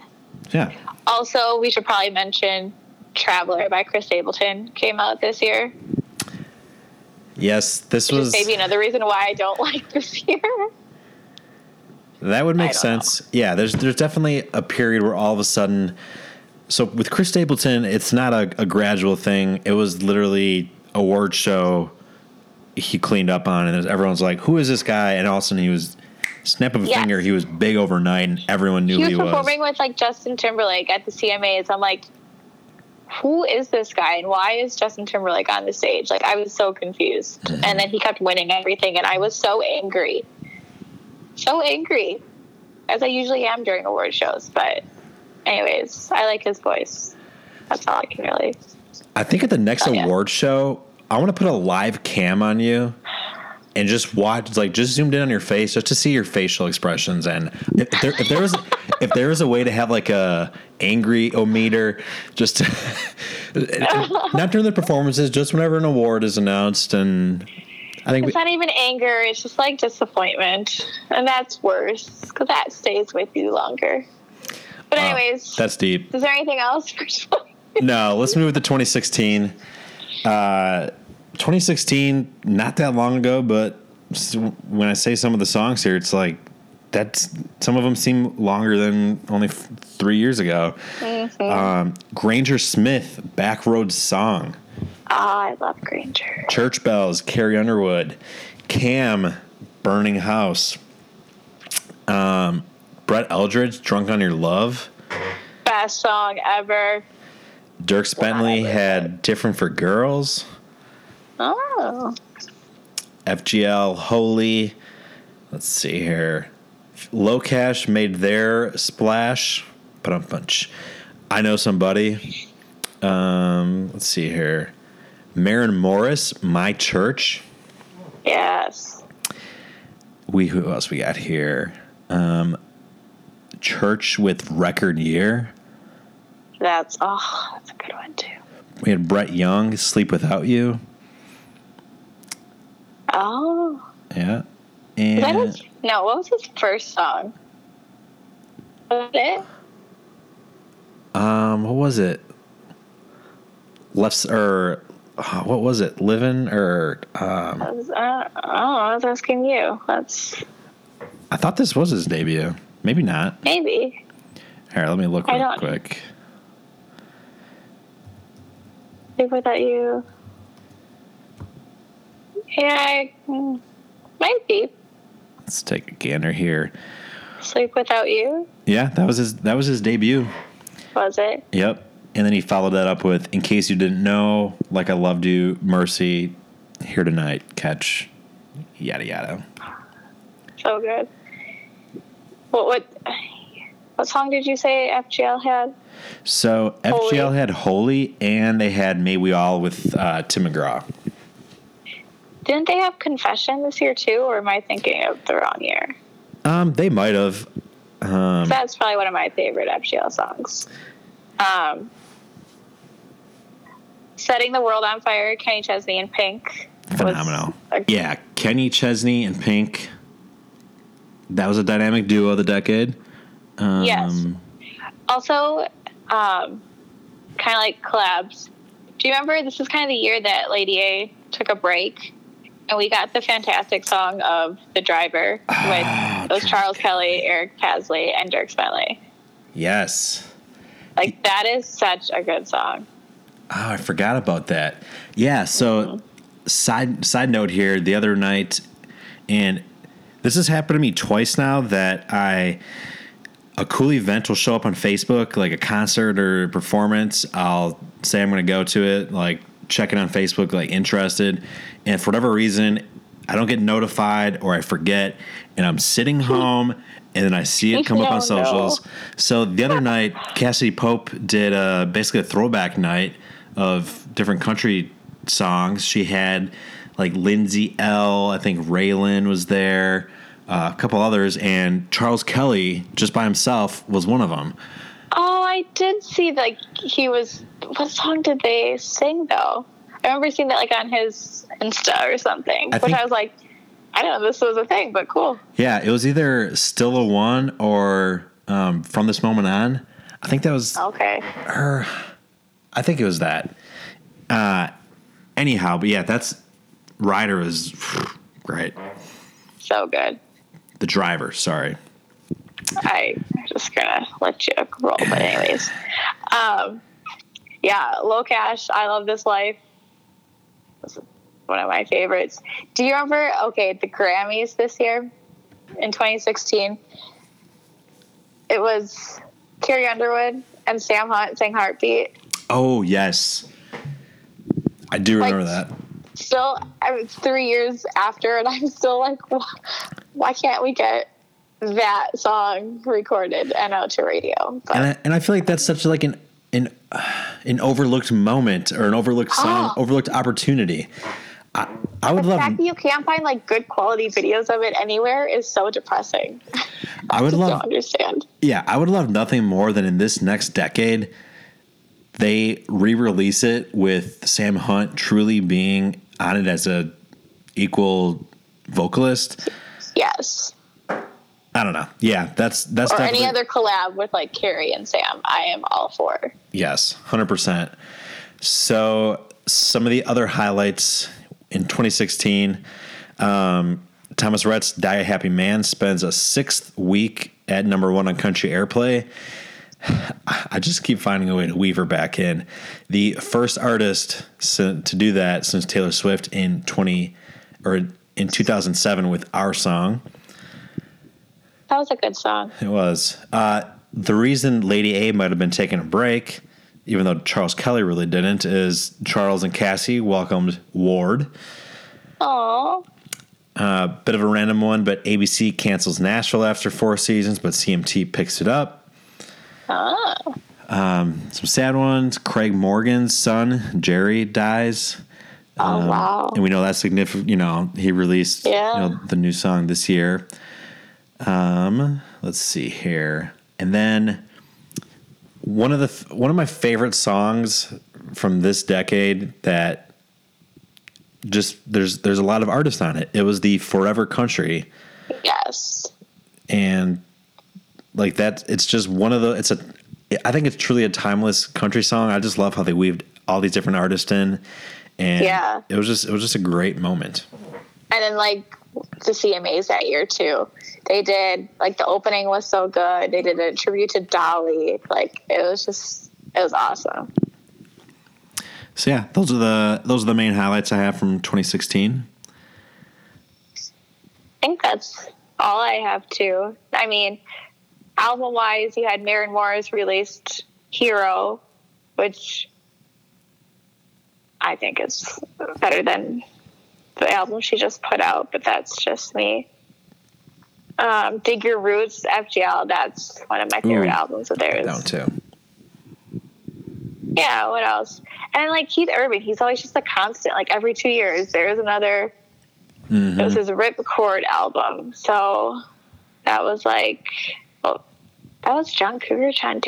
Yeah. Also, we should probably mention Traveler by Chris Stapleton came out this year. Yes, this Which was maybe another reason why I don't like this year. That would make sense. Yeah, there's there's definitely a period where all of a sudden, so with Chris Stapleton, it's not a, a gradual thing. It was literally award show. He cleaned up on, and everyone's like, "Who is this guy?" And all of a sudden, he was snap of a Yes. finger. He was big overnight, and everyone knew He was he was. performing with like Justin Timberlake at the CMAs. I'm like, who is this guy and why is Justin Timberlake on the stage? Like I was so confused. Mm-hmm. And then he kept winning everything and I was so angry. So angry. As I usually am during award shows. But anyways, I like his voice. That's all I can really I think at the next Oh, yeah. award show, I want to put a live cam on you and just watch, like, just zoomed in on your face just to see your facial expressions. And if, there, if there was, if there was a way to have like a angry o meter, just not during the performances, just whenever an award is announced, and I think we, It's not even anger, it's just like disappointment. And that's worse because that stays with you longer. But, Wow. anyways, that's deep. is there anything else for No, let's move to 2016. Uh, 2016, not that long ago, but when I say some of the songs here, it's like that's some of them seem longer than only f- three years ago. Um, Granger Smith, Backroad Song, Ah, I love Granger. Church Bells, Carrie Underwood, Cam, Burning House, um, Brett Eldredge, Drunk on Your Love. Best song ever. Dierks Bentley Wow. had Different for Girls. Oh. FGL, Holy. Let's see here. LOCASH made their splash. But a bunch. I know somebody. Um, let's see here. Maren Morris, My Church. Yes. We who else we got here? Um, Church with Record Year. That's oh, that's a good one too. We had Brett Young, Sleep Without You. Oh. Yeah. Was And that his, no, what was his first song? Was it? Um, what was it? Left or uh, what was it? Living or um, I was, uh, oh, I was asking you. That's I thought this was his debut. Maybe not. maybe. Here, let me look I real quick. Sleep without you. Yeah, I, mm, might be. Let's take a gander here. Sleep without you. Yeah, that was his. That was his debut. Was it? Yep. And then he followed that up with "In case you didn't know, like I loved you, Mercy, here tonight, catch, yada yada." So good. What? What? what song did you say FGL had? So FGL Holy. had Holy, and they had May We All with uh, Tim McGraw. Didn't they have Confession this year too, or am I thinking of the wrong year? Um, they might have. Um, That's probably one of my favorite FGL songs. Um, Setting the World on Fire, Kenny Chesney and Pink. phenomenal. a- Yeah, Kenny Chesney and Pink. That was a dynamic duo of the decade. Um, Yes. Also, um, kind of like collabs. Do you remember this is kind of the year that Lady A took a break, and we got the fantastic song of "The Driver" Ah, with those Charles Kelley, Eric Paslay, and Dierks Bentley. Yes. Like that is such a good song. Oh, I forgot about that. Yeah. So, side side note here, the other night, and this has happened to me twice now that I a cool event will show up on Facebook, like a concert or performance. I'll say I'm going to go to it, like check it on Facebook, like interested, and for whatever reason, I don't get notified or I forget, and I'm sitting home. And then I see it come up Oh, on no. socials. So the other night, Cassadee Pope did uh, basically a throwback night of different country songs. She had like Lindsay Ell I think RaeLynn was there, uh, a couple others, and Charles Kelley just by himself was one of them. Oh, I did see like he was. What song did they sing though? I remember seeing that like on his Insta or something, I which think- I was like, I didn't know this was a thing, but cool. Yeah, it was either Still a One or um, From This Moment On. I think that was Okay. her. I think it was that. Uh, anyhow, but yeah, that's Ryder is great. So good. The driver, sorry. I'm just gonna let you roll, but anyways, um, yeah, LOCASH. I love this life. This is one of my favorites. Do you remember? Okay, the Grammys this year in 2016. It was Carrie Underwood and Sam Hunt sang "Heartbeat." Oh yes, I do remember Like- that. Still, I mean, three years after, and I'm still like, why, why can't we get that song recorded and out to radio? But And I, and I feel like that's such like an an an overlooked moment or an overlooked ah. song, Oh. overlooked opportunity. I, I would the love. fact that you can't find like good quality videos of it anywhere is so depressing. I would Just don't love. understand. Yeah, I would love nothing more than in this next decade, they re-release it with Sam Hunt truly being on it as a equal vocalist. Yes. I don't know. Yeah, that's that's Or definitely any other collab with like Carrie and Sam. I am all for. yes, hundred percent. So some of the other highlights in 2016, um, Thomas Rhett's "Die a Happy Man" spends a sixth week at number one on country airplay. I just keep finding a way to weave her back in. The first artist to do that since Taylor Swift in 20 or in 2007 with our song. That was a good song. It was. Uh, the reason Lady A might have been taking a break, even though Charles Kelley really didn't, is Charles and Cassie welcomed Ward. Oh, Uh, bit of a random one, but ABC cancels Nashville after four seasons, but CMT picks it up. ah, Some sad ones. Craig Morgan's son, Jerry, dies. oh wow. And we know that's significant. You know, he released Yeah. you know, the new song this year. Um, let's see here, and then one of the one of my favorite songs from this decade that just there's there's a lot of artists on it. It was the Forever Country, Yes. and like that, it's just one of the. It's a. I think it's truly a timeless country song. I just love how they weaved all these different artists in, and Yeah. it was just it was just a great moment. And then like the CMAs that year too. They did like the opening was so good. They did a tribute to Dolly. Like it was just it was awesome. So yeah, those are the those are the main highlights I have from 2016. I think that's all I have too. I mean, album wise, you had Maren Morris released Hero, which I think is better than the album she just put out, but that's just me. Um, Dig Your Roots, FGL. That's one of my favorite Ooh, albums of theirs. Down too. Yeah, what else? And like Keith Urban, he's always just a constant. Like every two years, there's another. Mm-hmm. It was his Ripcord album. So that was like, well, that was John Cougar, John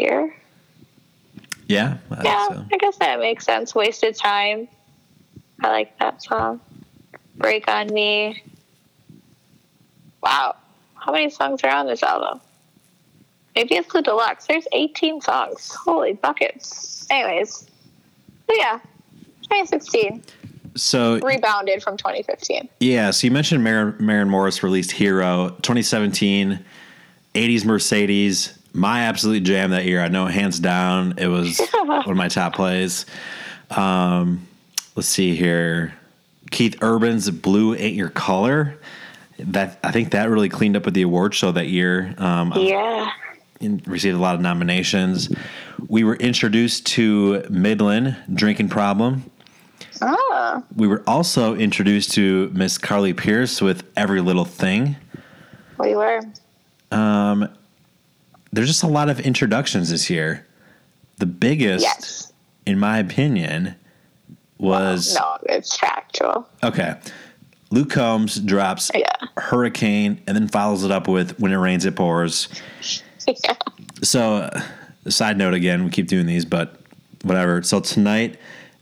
Yeah, I Yeah, so. I guess that makes sense. Wasted Time. I like that song. Break on Me. Wow. How many songs are on this album? Maybe it's the deluxe. There's 18 songs. Holy buckets. Anyways. Yeah. 2016. So Rebounded from 2015. yeah, so you mentioned Maren, Maren Morris released Hero 2017, 80s Mercedes. My absolute jam that year. I know hands down it was one of my top plays. Um, let's see here. Keith Urban's Blue Ain't Your Color. That I think that really cleaned up at the award show that year. Um, Yeah. in- received a lot of nominations. We were introduced to Midland Drinking Problem. Oh. We were also introduced to Miss Carly Pearce with Every Little Thing. We were. Um, There's just a lot of introductions this year. The biggest, Yes. in my opinion, was No, it's factual. okay. Luke Combs drops Yeah. Hurricane and then follows it up with When It Rains, It Pours. yeah. So, uh, side note again, we keep doing these, but whatever. So tonight,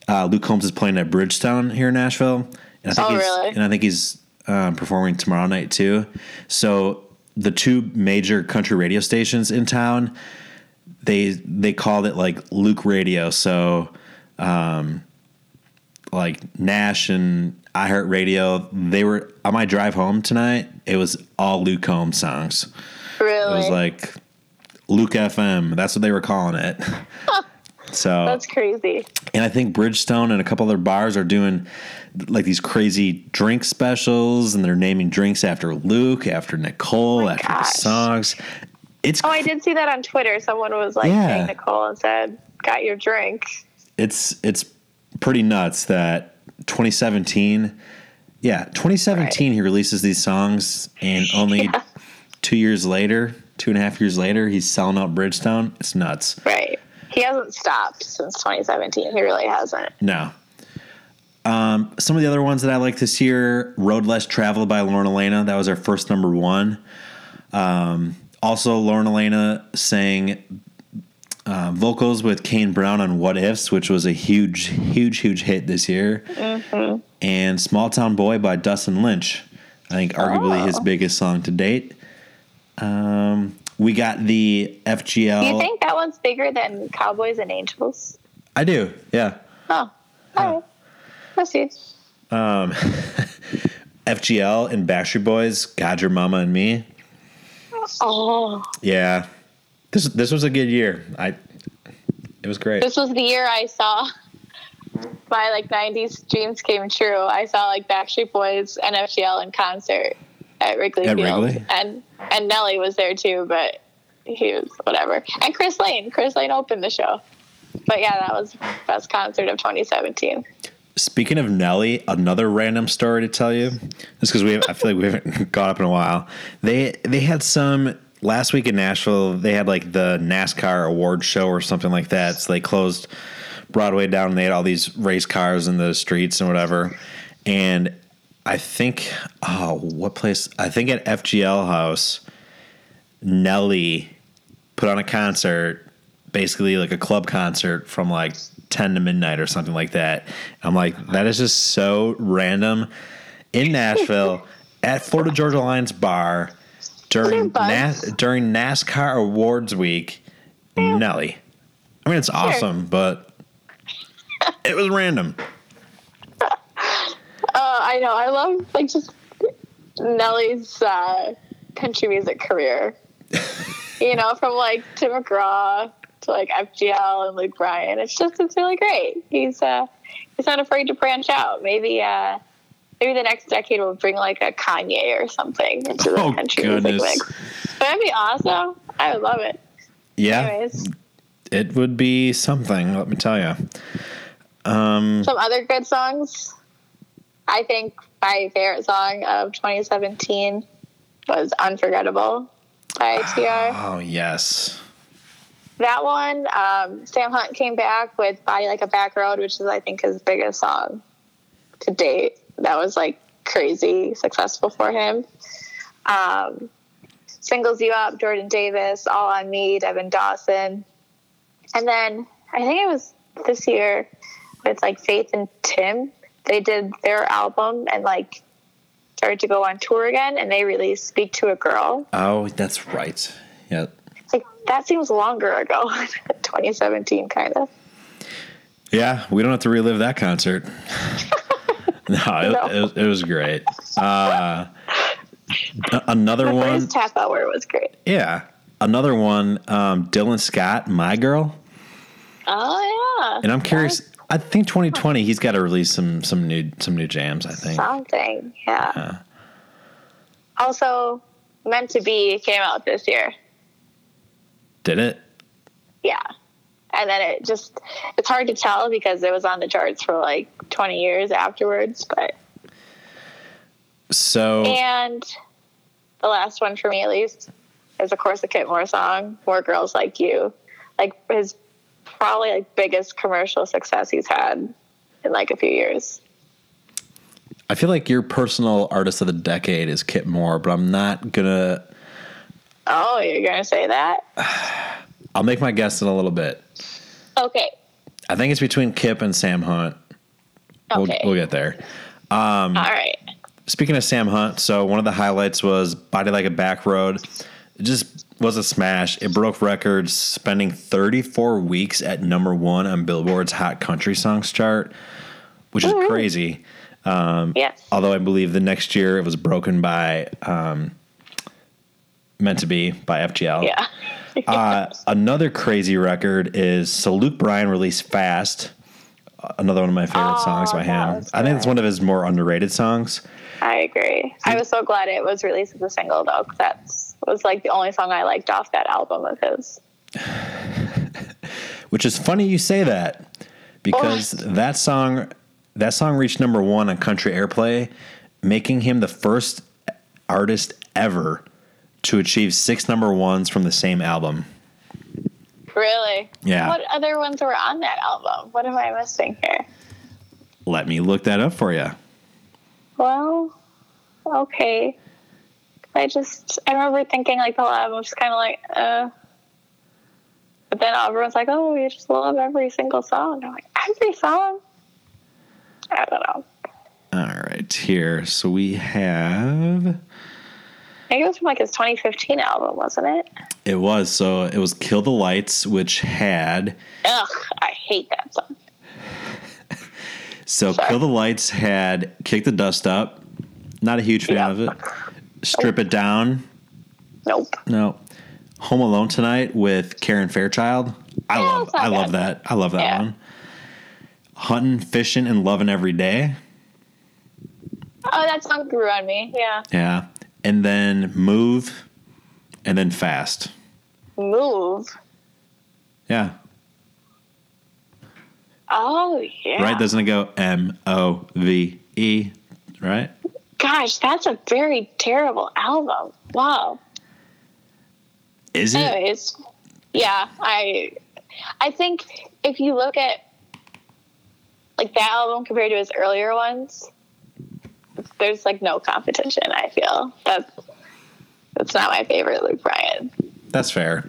uh, Luke Combs is playing at Bridgestone here in Nashville, and I think Oh, he's really? and I think he's um, performing tomorrow night too. So the two major country radio stations in town, they they called it like Luke Radio. So, um, like Nash and iHeartRadio, they were on my drive home tonight. It was all Luke Combs songs. Really? It was like Luke FM. That's what they were calling it. so, That's crazy. and I think Bridgestone and a couple other bars are doing like these crazy drink specials, and they're naming drinks after Luke, after Nicole, oh after the songs. It's Oh, I did see that on Twitter. Someone was like Yeah. saying Nicole and said, "Got your drink." it's it's pretty nuts that 2017 yeah 2017 he releases these songs and only Yeah. two years later two and a half years later he's selling out bridgestone it's nuts Right. He hasn't stopped since 2017. He really hasn't. No. Um, some of the other ones that I like this year, Road Less Traveled by Lauren Alaina. That was our first number one. Um, also, Lauren Alaina sang uh, vocals with Kane Brown on What Ifs, which was a huge, huge, huge hit this year. And Small Town Boy by Dustin Lynch. I think arguably his Oh. biggest song to date. Um, we got the FGL. Do you think that one's bigger than Cowboys and Angels? I do, yeah. Oh, all right. Let's see. FGL and Backstreet Boys, God, Your Mama and Me. Oh, Yeah, this this was a good year. I it was great. this was the year I saw my like 90s dreams came true. I saw like Backstreet Boys and FGL in concert at Wrigley At Field, Wrigley? and and Nelly was there too, but he was whatever. And Chris Lane, Chris Lane opened the show. But yeah, that was the best concert of 2017. Speaking of Nelly, another random story to tell you. Just because we have, I feel like we haven't got up in a while. They they had some last week in Nashville. They had like the NASCAR award show or something like that. So they closed Broadway down. and They had all these race cars in the streets and whatever. And I think oh, what place? I think at FGL House, Nelly put on a concert, basically like a club concert from like 10 to midnight or something like that. I'm like, that is just so random. In Nashville, at Florida Georgia Alliance Bar during NAS- during NASCAR Awards Week, Nelly. I mean, it's awesome, but it was random. Uh, I know. I love like just Nelly's uh, country music career. you know, from like Tim McGraw to like FGL and Luke Bryan. It's just it's really great. He's uh he's not afraid to branch out. Maybe uh maybe the next decade will bring like a Kanye or something into the Oh, country goodness. music mix. That'd be awesome. I would love it. Yeah, Anyways, it would be something, let me tell you. some other good songs. I think my favorite song of 2017 was Unforgettable by TR. Oh yes. That one, um, Sam Hunt came back with Body Like a Back Road, which is, I think, his biggest song to date. That was like crazy successful for him. Um, Singles You Up, Jordan Davis, All on Me, Devin Dawson. And then I think it was this year with like Faith and Tim. They did their album and like started to go on tour again and they released Speak to a Girl. Oh, that's right. Yeah. Like that seems longer ago, 2017 kind of. Yeah, we don't have to relive that concert. no, it. It, was- it was great. Uh, another The one, first half hour was great. yeah, another one. Um, Dylan Scott, "My Girl," Oh yeah. and I'm curious. I think 2020, he's got to release some some new some new jams. I think. Something, yeah. Yeah. Also, Meant to Be came out this year. Did it? Yeah. And then it just, it's hard to tell because it was on the charts for like 20 years afterwards. But, So and the last one for me at least is, of course, the Kip Moore song, More Girls Like You. Like his probably like biggest commercial success he's had in like a few years. I feel like your personal artist of the decade is Kip Moore, but I'm not gonna. Oh, you're to say that? I'll make my guess in a little bit. Okay. I think it's between Kip and Sam Hunt. We'll, Okay. we'll get there. All right. Speaking of Sam Hunt, so one of the highlights was Body Like a Back Road. It just was a smash. It broke records, spending 34 weeks at number one on Billboard's Hot Country Songs chart, which is crazy. Yes. Although I believe the next year it was broken by um, Meant to Be by FGL. Yeah. Uh, another crazy record is so Luke Bryan released Fast, another one of my favorite Oh, songs by him. I think it's one of his more underrated songs. I agree. I was so glad it was released as a single though, 'cause that was like the only song I liked off that album of his. Which is funny you say that because that song that song reached number one on country airplay, making him the first artist ever to achieve six number ones from the same album. Really? Yeah. What other ones were on that album? What am I missing here? Let me look that up for you. Well, okay. I just I remember thinking like the whole album was just kind of like, uh. But then everyone's like, "Oh, you just love every single song." I'm like, "Every song." I don't know. All right, here. So we have I think it was from like his 2015 album, wasn't it? it was so it was Kill the Lights, which had Ugh, I hate that song. so Sorry. Kill the Lights had Kick the Dust Up. Not a huge fan Yeah. of it. Strip It Down. Nope. No. Home Alone Tonight with Karen Fairchild. I Yeah, love I love that. I love that Yeah. one. Hunting, fishing, and loving every day. Oh, that song grew on me. Yeah. Yeah. And then move and then fast. Move. Yeah. Oh, yeah. Right? Doesn't it go M O V E? Right? Gosh, that's a very terrible album. Wow. Is it? Anyways, yeah, I I think if you look at like that album compared to his earlier ones, there's like no competition, I feel. That's that's not my favorite Luke Bryan. That's fair.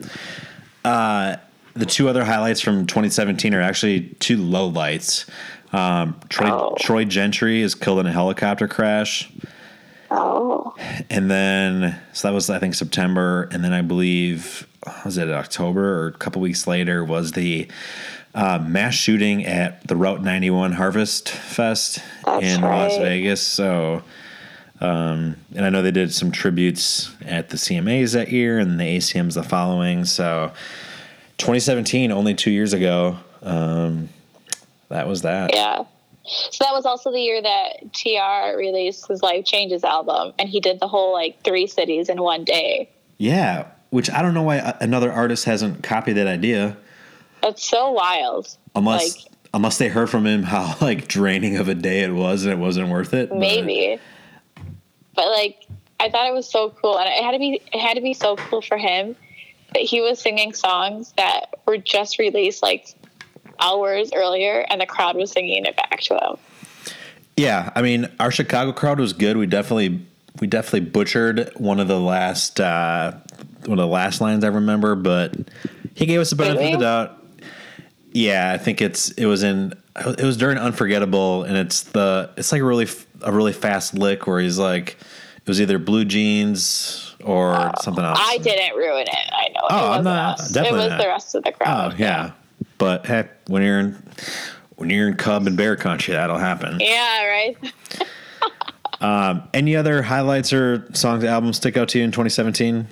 Uh, the two other highlights from 2017 are actually two low lights. Um, Troy, Oh. Troy Gentry is killed in a helicopter crash. Oh. And then, so that was, I think, September. And then I believe, was it October or a couple weeks later, was the uh, mass shooting at the Route 91 Harvest Fest That's in Las. Vegas. So, um, and I know they did some tributes at the CMAs that year and the ACMs the following. So, 2017, only two years ago, um, that was that. Yeah. So that was also the year that TR released his Life Changes album and he did the whole like three cities in one day. Yeah, which I don't know why another artist hasn't copied that idea. That's so wild. unless Like- unless they heard from him how like draining of a day it was and it wasn't worth it. but- Maybe. But like I thought it was so cool, and it had to be it had to be so cool for him that he was singing songs that were just released like hours earlier, and the crowd was singing it back to him. Yeah, I mean, our Chicago crowd was good. We definitely we definitely butchered one of the last uh, one of the last lines I remember, but he gave us a benefit of the doubt. Yeah, I think it's it was in it was during Unforgettable, and it's the it's like a really a really fast lick where he's like it was either blue jeans or oh, something else. I didn't ruin it. I know. Oh, I'm not us. definitely. It was not. the rest of the crowd. Oh yeah, but heck, when you're in when you're in Cub and Bear country, that'll happen. Yeah, right. um, any other highlights or songs, albums stick out to you in 2017?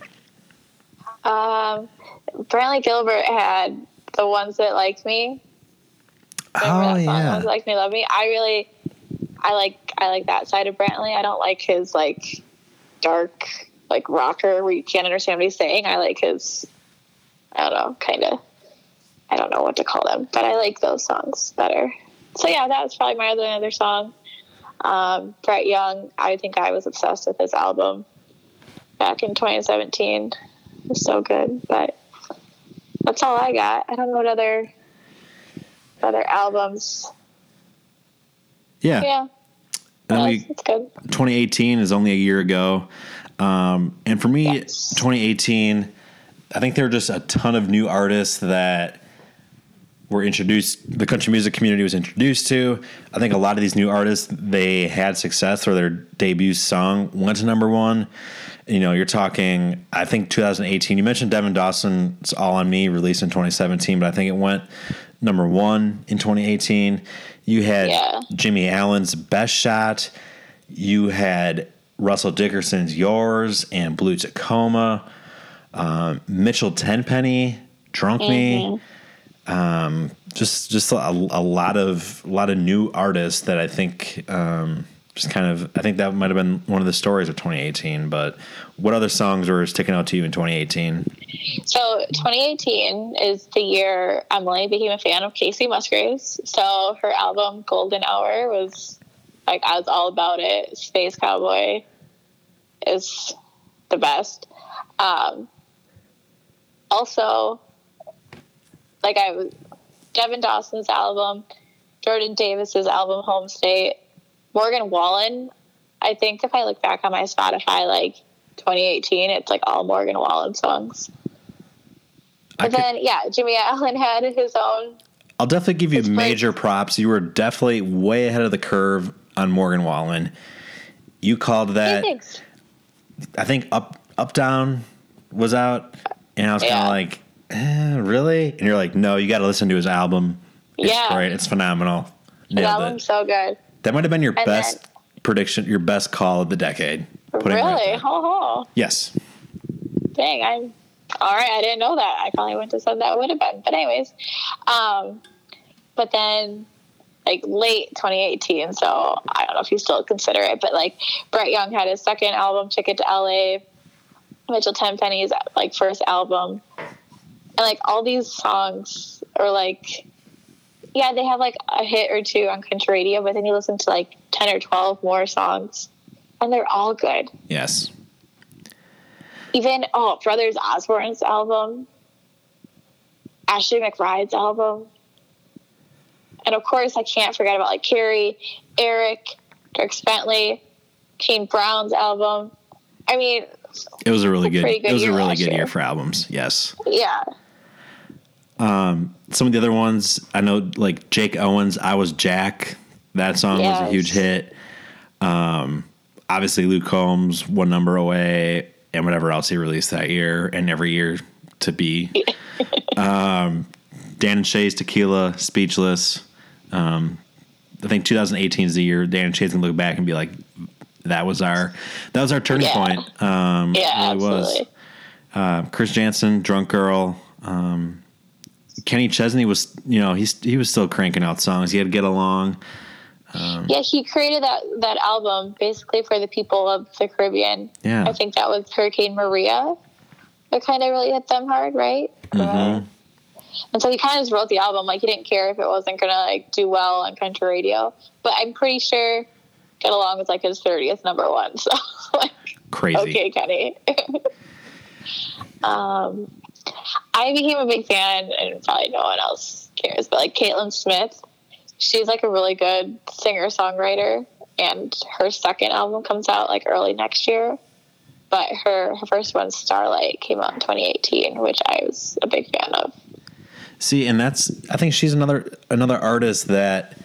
Um, Brantley Gilbert had the ones that liked me. Remember oh yeah, ones like me, love me. I really, I like, I like that side of Brantley. I don't like his like dark like rocker where you can't understand what he's saying. I like his, I don't know, kind of I don't know what to call them, but I like those songs better. So yeah, that was probably my other other song. Um, Brett Young, I think I was obsessed with his album back in 2017. It was so good, but that's all I got. I don't know what other other albums. Yeah. Yeah. And we, it's good. 2018 is only a year ago. Um, and for me, yes. 2018, I think there are just a ton of new artists that were introduced the country music community was introduced to. I think a lot of these new artists they had success or their debut song went to number one. You know you're talking i think 2018 you mentioned devin dawson it's all on me released in 2017 but i think it went number one in 2018 you had yeah. jimmy allen's best shot. You had russell dickerson's yours and blue tacoma. Um, mitchell tenpenny drunk mm-hmm. me um, just just a, a, lot of a lot of new artists that I think um, just kind of I think that might have been one of the stories of 2018. But what other songs were sticking out to you in 2018? So 2018 is the year Emily became a fan of Kacey Musgraves. So her album Golden Hour was like I was all about it. Space Cowboy is the best. Um, also like I was Devin Dawson's album, Jordan Davis's album Home State, Morgan Wallen. I think if I look back on my Spotify, like 2018, it's like all Morgan Wallen songs. But then, yeah, Jimmy Allen had his own. I'll definitely give you major props. You were definitely way ahead of the curve on Morgan Wallen. You called that. I think up up down was out, and I was kind of like, eh, really? And you're like, no, you got to listen to his album. It's yeah. great. It's phenomenal. His album's so good. That might have been your and best then, prediction, your best call of the decade. Really? Oh, oh. Yes. Dang, I'm all right. I didn't know that. I probably went to said that would have been. But anyways, um, but then like late 2018. So I don't know if you still consider it, but like Brett Young had his second album, Ticket to LA. Mitchell Tenpenny's like first album, and like all these songs are like yeah they have like a hit or two on country radio but then you listen to like 10 or 12 more songs and they're all good. Yes. Even oh brothers osborne's album ashley mcbryde's album. And of course i can't forget about like carrie eric dierks bentley kane brown's album. I mean it was a really good, good, it was a really good year. year. for albums. Yes. Yeah um, some of the other ones I know, like Jake Owen's "I Was Jack." That song yes. was a huge hit. Um, obviously, Luke Combs, "One Number Away," and whatever else he released that year and every year to be. um, Dan and Shay's "Tequila," "Speechless." Um, I think 2018 is the year Dan and Shay's gonna look back and be like, "That was our, that was our turning yeah. point." Um, yeah, it really absolutely. was. Uh, Chris Janson, "Drunk Girl." Um, Kenny Chesney was, you know, he's he was still cranking out songs. He had to get along. Um, yeah, he created that that album basically for the people of the Caribbean. Yeah, I think that was Hurricane Maria that kind of really hit them hard, right? Mm-hmm. Uh, and so he kind of just wrote the album like he didn't care if it wasn't gonna like do well on country radio. But I'm pretty sure "Get Along" was like his 30th number one. So like, crazy. Okay, Kenny. um, I became a big fan, and probably no one else cares, but like Caitlyn Smith, she's like a really good singer songwriter, and her second album comes out like early next year. But her, her first one, Starlight, came out in 2018, which I was a big fan of. See, and that's I think she's another another artist that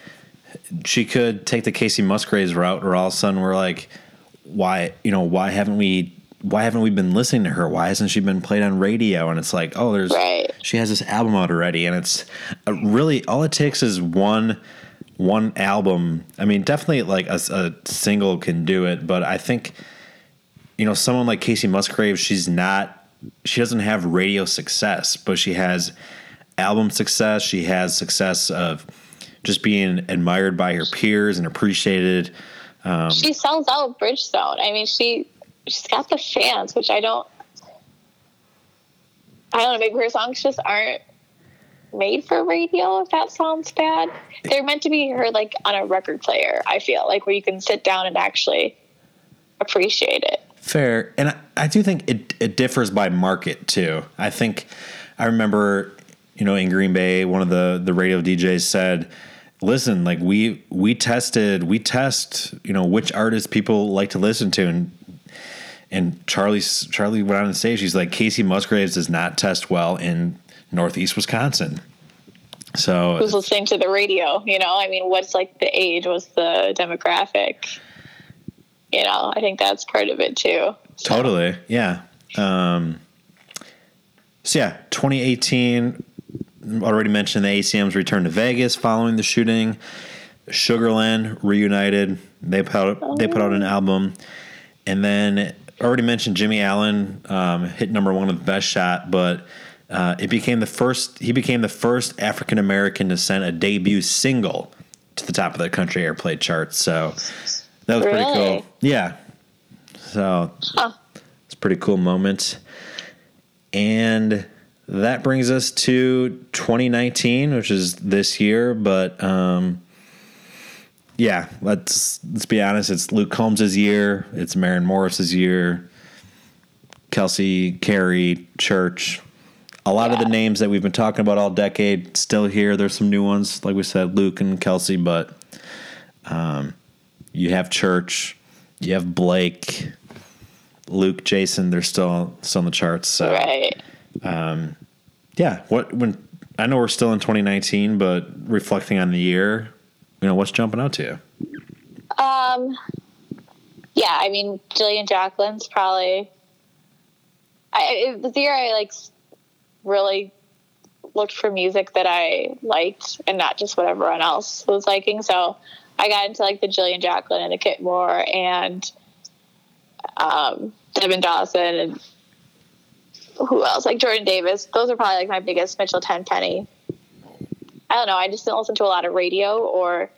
she could take the Kacey Musgraves route, where all of a sudden we're like, why you know why haven't we why haven't we been listening to her? Why hasn't she been played on radio? And it's like, oh, there's Right. she has this album out already, and it's uh, really all it takes is one one album. I mean, definitely like a, a single can do it, but I think you know someone like Kacey Musgrave, she's not she doesn't have radio success, but she has album success. She has success of just being admired by her peers and appreciated. Um, she sells out Bridgestone. I mean, she she's got the fans, which I don't. I don't know. Maybe her songs just aren't made for radio. If that sounds bad, they're meant to be heard like on a record player. I feel like where you can sit down and actually appreciate it. Fair, and I, I do think it it differs by market too. I think I remember, you know, in Green Bay, one of the the radio DJs said, "Listen, like we we tested, we test, you know, which artists people like to listen to." And and Charlie Charlie went on stage. He's like, "Kacey Musgraves does not test well in Northeast Wisconsin." So Who's listening to the radio? You know, I mean, what's like the age? What's the demographic? You know, I think that's part of it too. So, Totally. Yeah. Um, so yeah, 2018. Already mentioned the ACM's return to Vegas following the shooting. Sugarland reunited. They put out, they put out an album, and then already mentioned Jimmy Allen um, hit number one with the Best Shot, but uh, it became the first. He became the first African American to send a debut single to the top of the country airplay charts. So that was pretty cool. Yeah. So Huh. it's a pretty cool moment. And that brings us to 2019, which is this year. But um, yeah, let's let's be honest. It's Luke Combs' year. It's Maren Morris's year. Kelsea, Carrie, Church. A lot of the names that we've been talking about all decade still here. There's some new ones, like we said, Luke and Kelsea, but um, you have Church, you have Blake, Luke, Jason. They're still still on the charts. So Right. yeah, what when I know we're still in 2019, but reflecting on the year, you know, what's jumping out to you? Um, yeah, I mean, Jillian Jacqueline's probably. I, the year I like really looked for music that I liked and not just what everyone else was liking. So I got into like the Jillian Jacqueline and the Kip Moore and um, Devin Dawson and who else? Like Jordan Davis. Those are probably like my biggest Mitchell Tenpenny. I don't know. I just didn't listen to a lot of radio or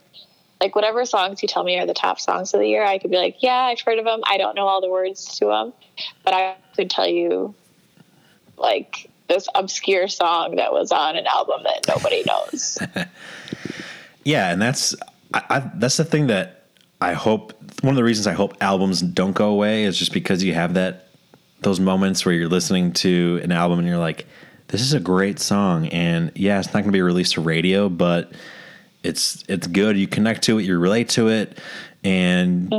like whatever songs you tell me are the top songs of the year, I could be like, yeah, I've heard of them. I don't know all the words to them, but I could tell you like this obscure song that was on an album that nobody knows. Yeah, and that's I, I, that's the thing that I hope. One of the reasons I hope albums don't go away is just because you have that those moments where you're listening to an album and you're like, "This is a great song," and yeah, it's not going to be released to radio, but it's it's good. You connect to it, you relate to it, and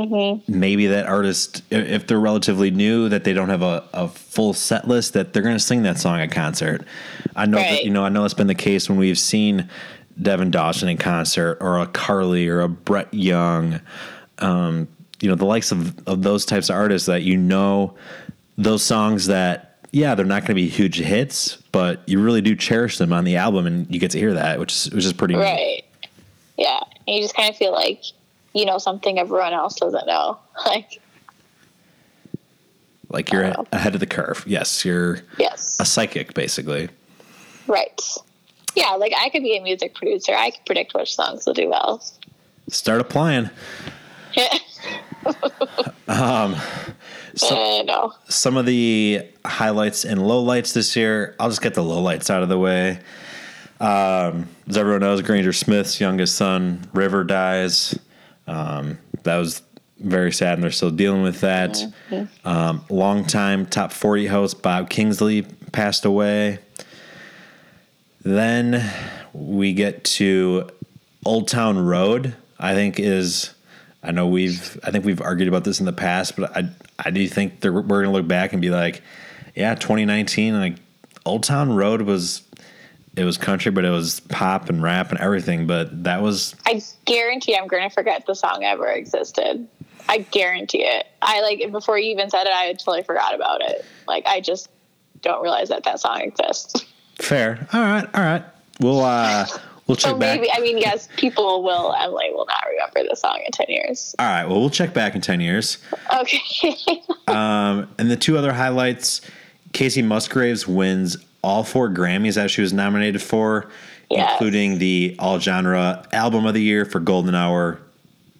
maybe that artist, if they're relatively new, that they don't have a, a full set list, that they're going to sing that song at concert. I know that you know I know that's been the case when we've seen Devin Dawson in concert, or a Carly, or a Brett Young. Um, you know the likes of, of those types of artists that you know those songs that yeah they're not going to be huge hits, but you really do cherish them on the album, and you get to hear that, which is which is pretty neat. right. Yeah. And you just kind of feel like you know something everyone else doesn't know. Like, Like you're know. ahead of the curve. Yes, you're yes. a psychic basically. Right. Yeah, like I could be a music producer. I could predict which songs will do well. Start applying. Um, So- Uh, no. Some of the highlights and lowlights this year. I'll just get the lowlights out of the way. Um, as everyone knows, Granger Smith's youngest son, River, dies. Um, that was very sad, and they're still dealing with that. Mm-hmm. Um, longtime top 40 host Bob Kingsley passed away. Then we get to Old Town Road. I think is I know we've I think we've argued about this in the past, but I I do think that we're going to look back and be like, yeah, 2019, like Old Town Road was it was country, but it was pop and rap and everything. But that was I guarantee I'm going to forget the song ever existed. I guarantee it. I like before you even said it, I totally forgot about it. Like I just don't realize that that song exists. fair. All right, all right. We'll uh we'll check So back. maybe I mean yes, people will. Emily will not remember the song in ten years. All right. Well, we'll check back in 10 years. Okay. Um, and the two other highlights Kacey Musgraves wins all four Grammys that she was nominated for, Yes. including the All Genre Album of the Year for Golden Hour.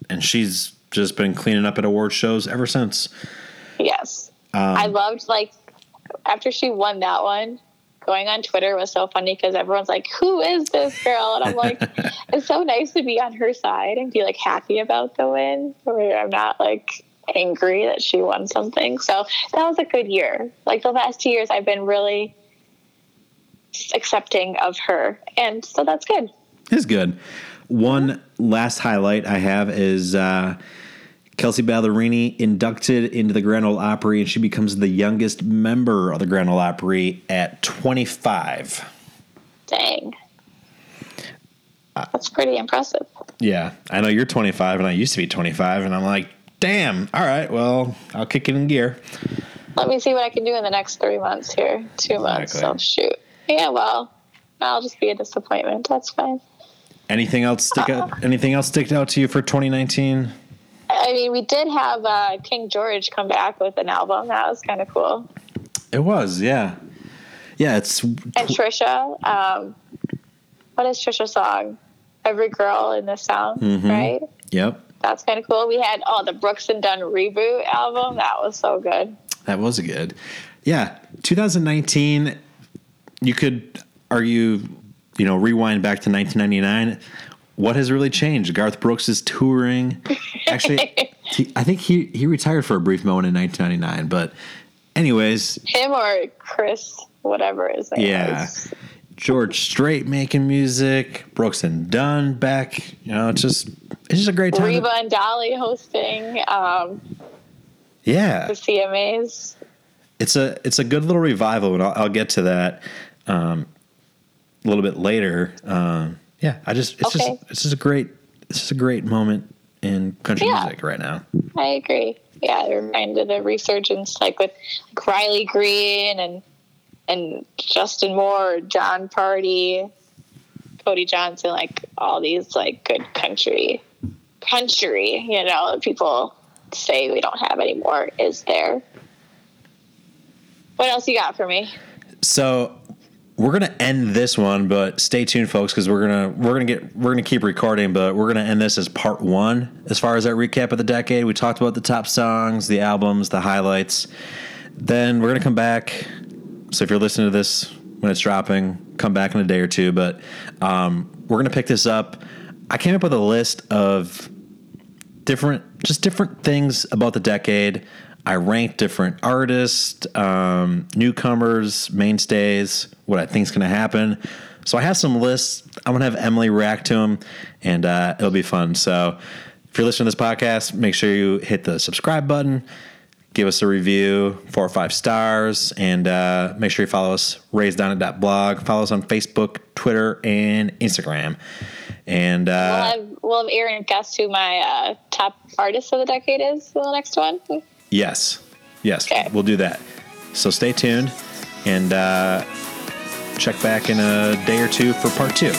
And she's just been cleaning up at award shows ever since. yes, Um, I loved like after she won that one. Going on Twitter was so funny because everyone's like, "Who is this girl?" And I'm like, "It's so nice to be on her side and be like happy about the win, where I'm not like angry that she won something." So that was a good year. Like the last two years, I've been really accepting of her, and so that's good. It's good. One last highlight I have is uh, Kelsea Ballerini inducted into the Grand Ole Opry, and she becomes the youngest member of the Grand Ole Opry at 25. Dang, that's pretty impressive. Yeah, I know you're 25, and I used to be 25, and I'm like, damn. All right, well, I'll kick it in gear. Let me see what I can do in the next three months here. Two months. So Exactly. shoot. Yeah, well, I'll just be a disappointment. That's fine. Anything else stick out? Anything else stick out to you for 2019? I mean, we did have uh, King George come back with an album. That was kind of cool. It was, yeah, yeah. It's And Trisha, um, what is Trisha's song? Every Girl in the Sound, Mm-hmm. right? yep. That's kind of cool. We had oh the Brooks and Dunn reboot album. That was so good. That was good. Yeah, 2019. You could argue, you know, rewind back to 1999. What has really changed? Garth Brooks is touring. Actually, he, I think he he retired for a brief moment in 1999. But, anyways, Him or Chris, whatever his name Yeah. is. George Strait making music, Brooks and Dunn back. You know, it's just it's just a great time. Reba and Dolly hosting um, yeah, the CMAs. it's a it's a good little revival, and I'll, I'll get to that um, a little bit later. Um, yeah, I just it's Okay. just it's just a great it's just a great moment in country Yeah. music right now. I agree. Yeah, it reminded a resurgence like with like Riley Green and and Justin Moore, Jon Pardi, Cody Johnson, like all these like good country country, you know, people say we don't have anymore is there. What else you got for me? So we're gonna end this one, but stay tuned, folks, because we're gonna we're gonna get we're gonna keep recording, but we're gonna end this as part one as far as that recap of the decade. We talked about the top songs, the albums, the highlights. Then we're gonna come back. So if you're listening to this when it's dropping, come back in a day or two. But um, we're gonna pick this up. I came up with a list of different just different things about the decade i rank different artists um, newcomers mainstays what i think is going to happen. So i have some lists. I'm going to have emily react to them and uh, it'll be fun. So if you're listening to this podcast make sure you hit the subscribe button give us a review four or five stars and uh, make sure you follow us raised on it blog. Follow us on facebook twitter and instagram. And We'll uh, have we'll have Aaron guess who my uh, top artist of the decade is for the next one. Yes. Yes. Okay. We'll do that. So stay tuned and uh, check back in a day or two for part two.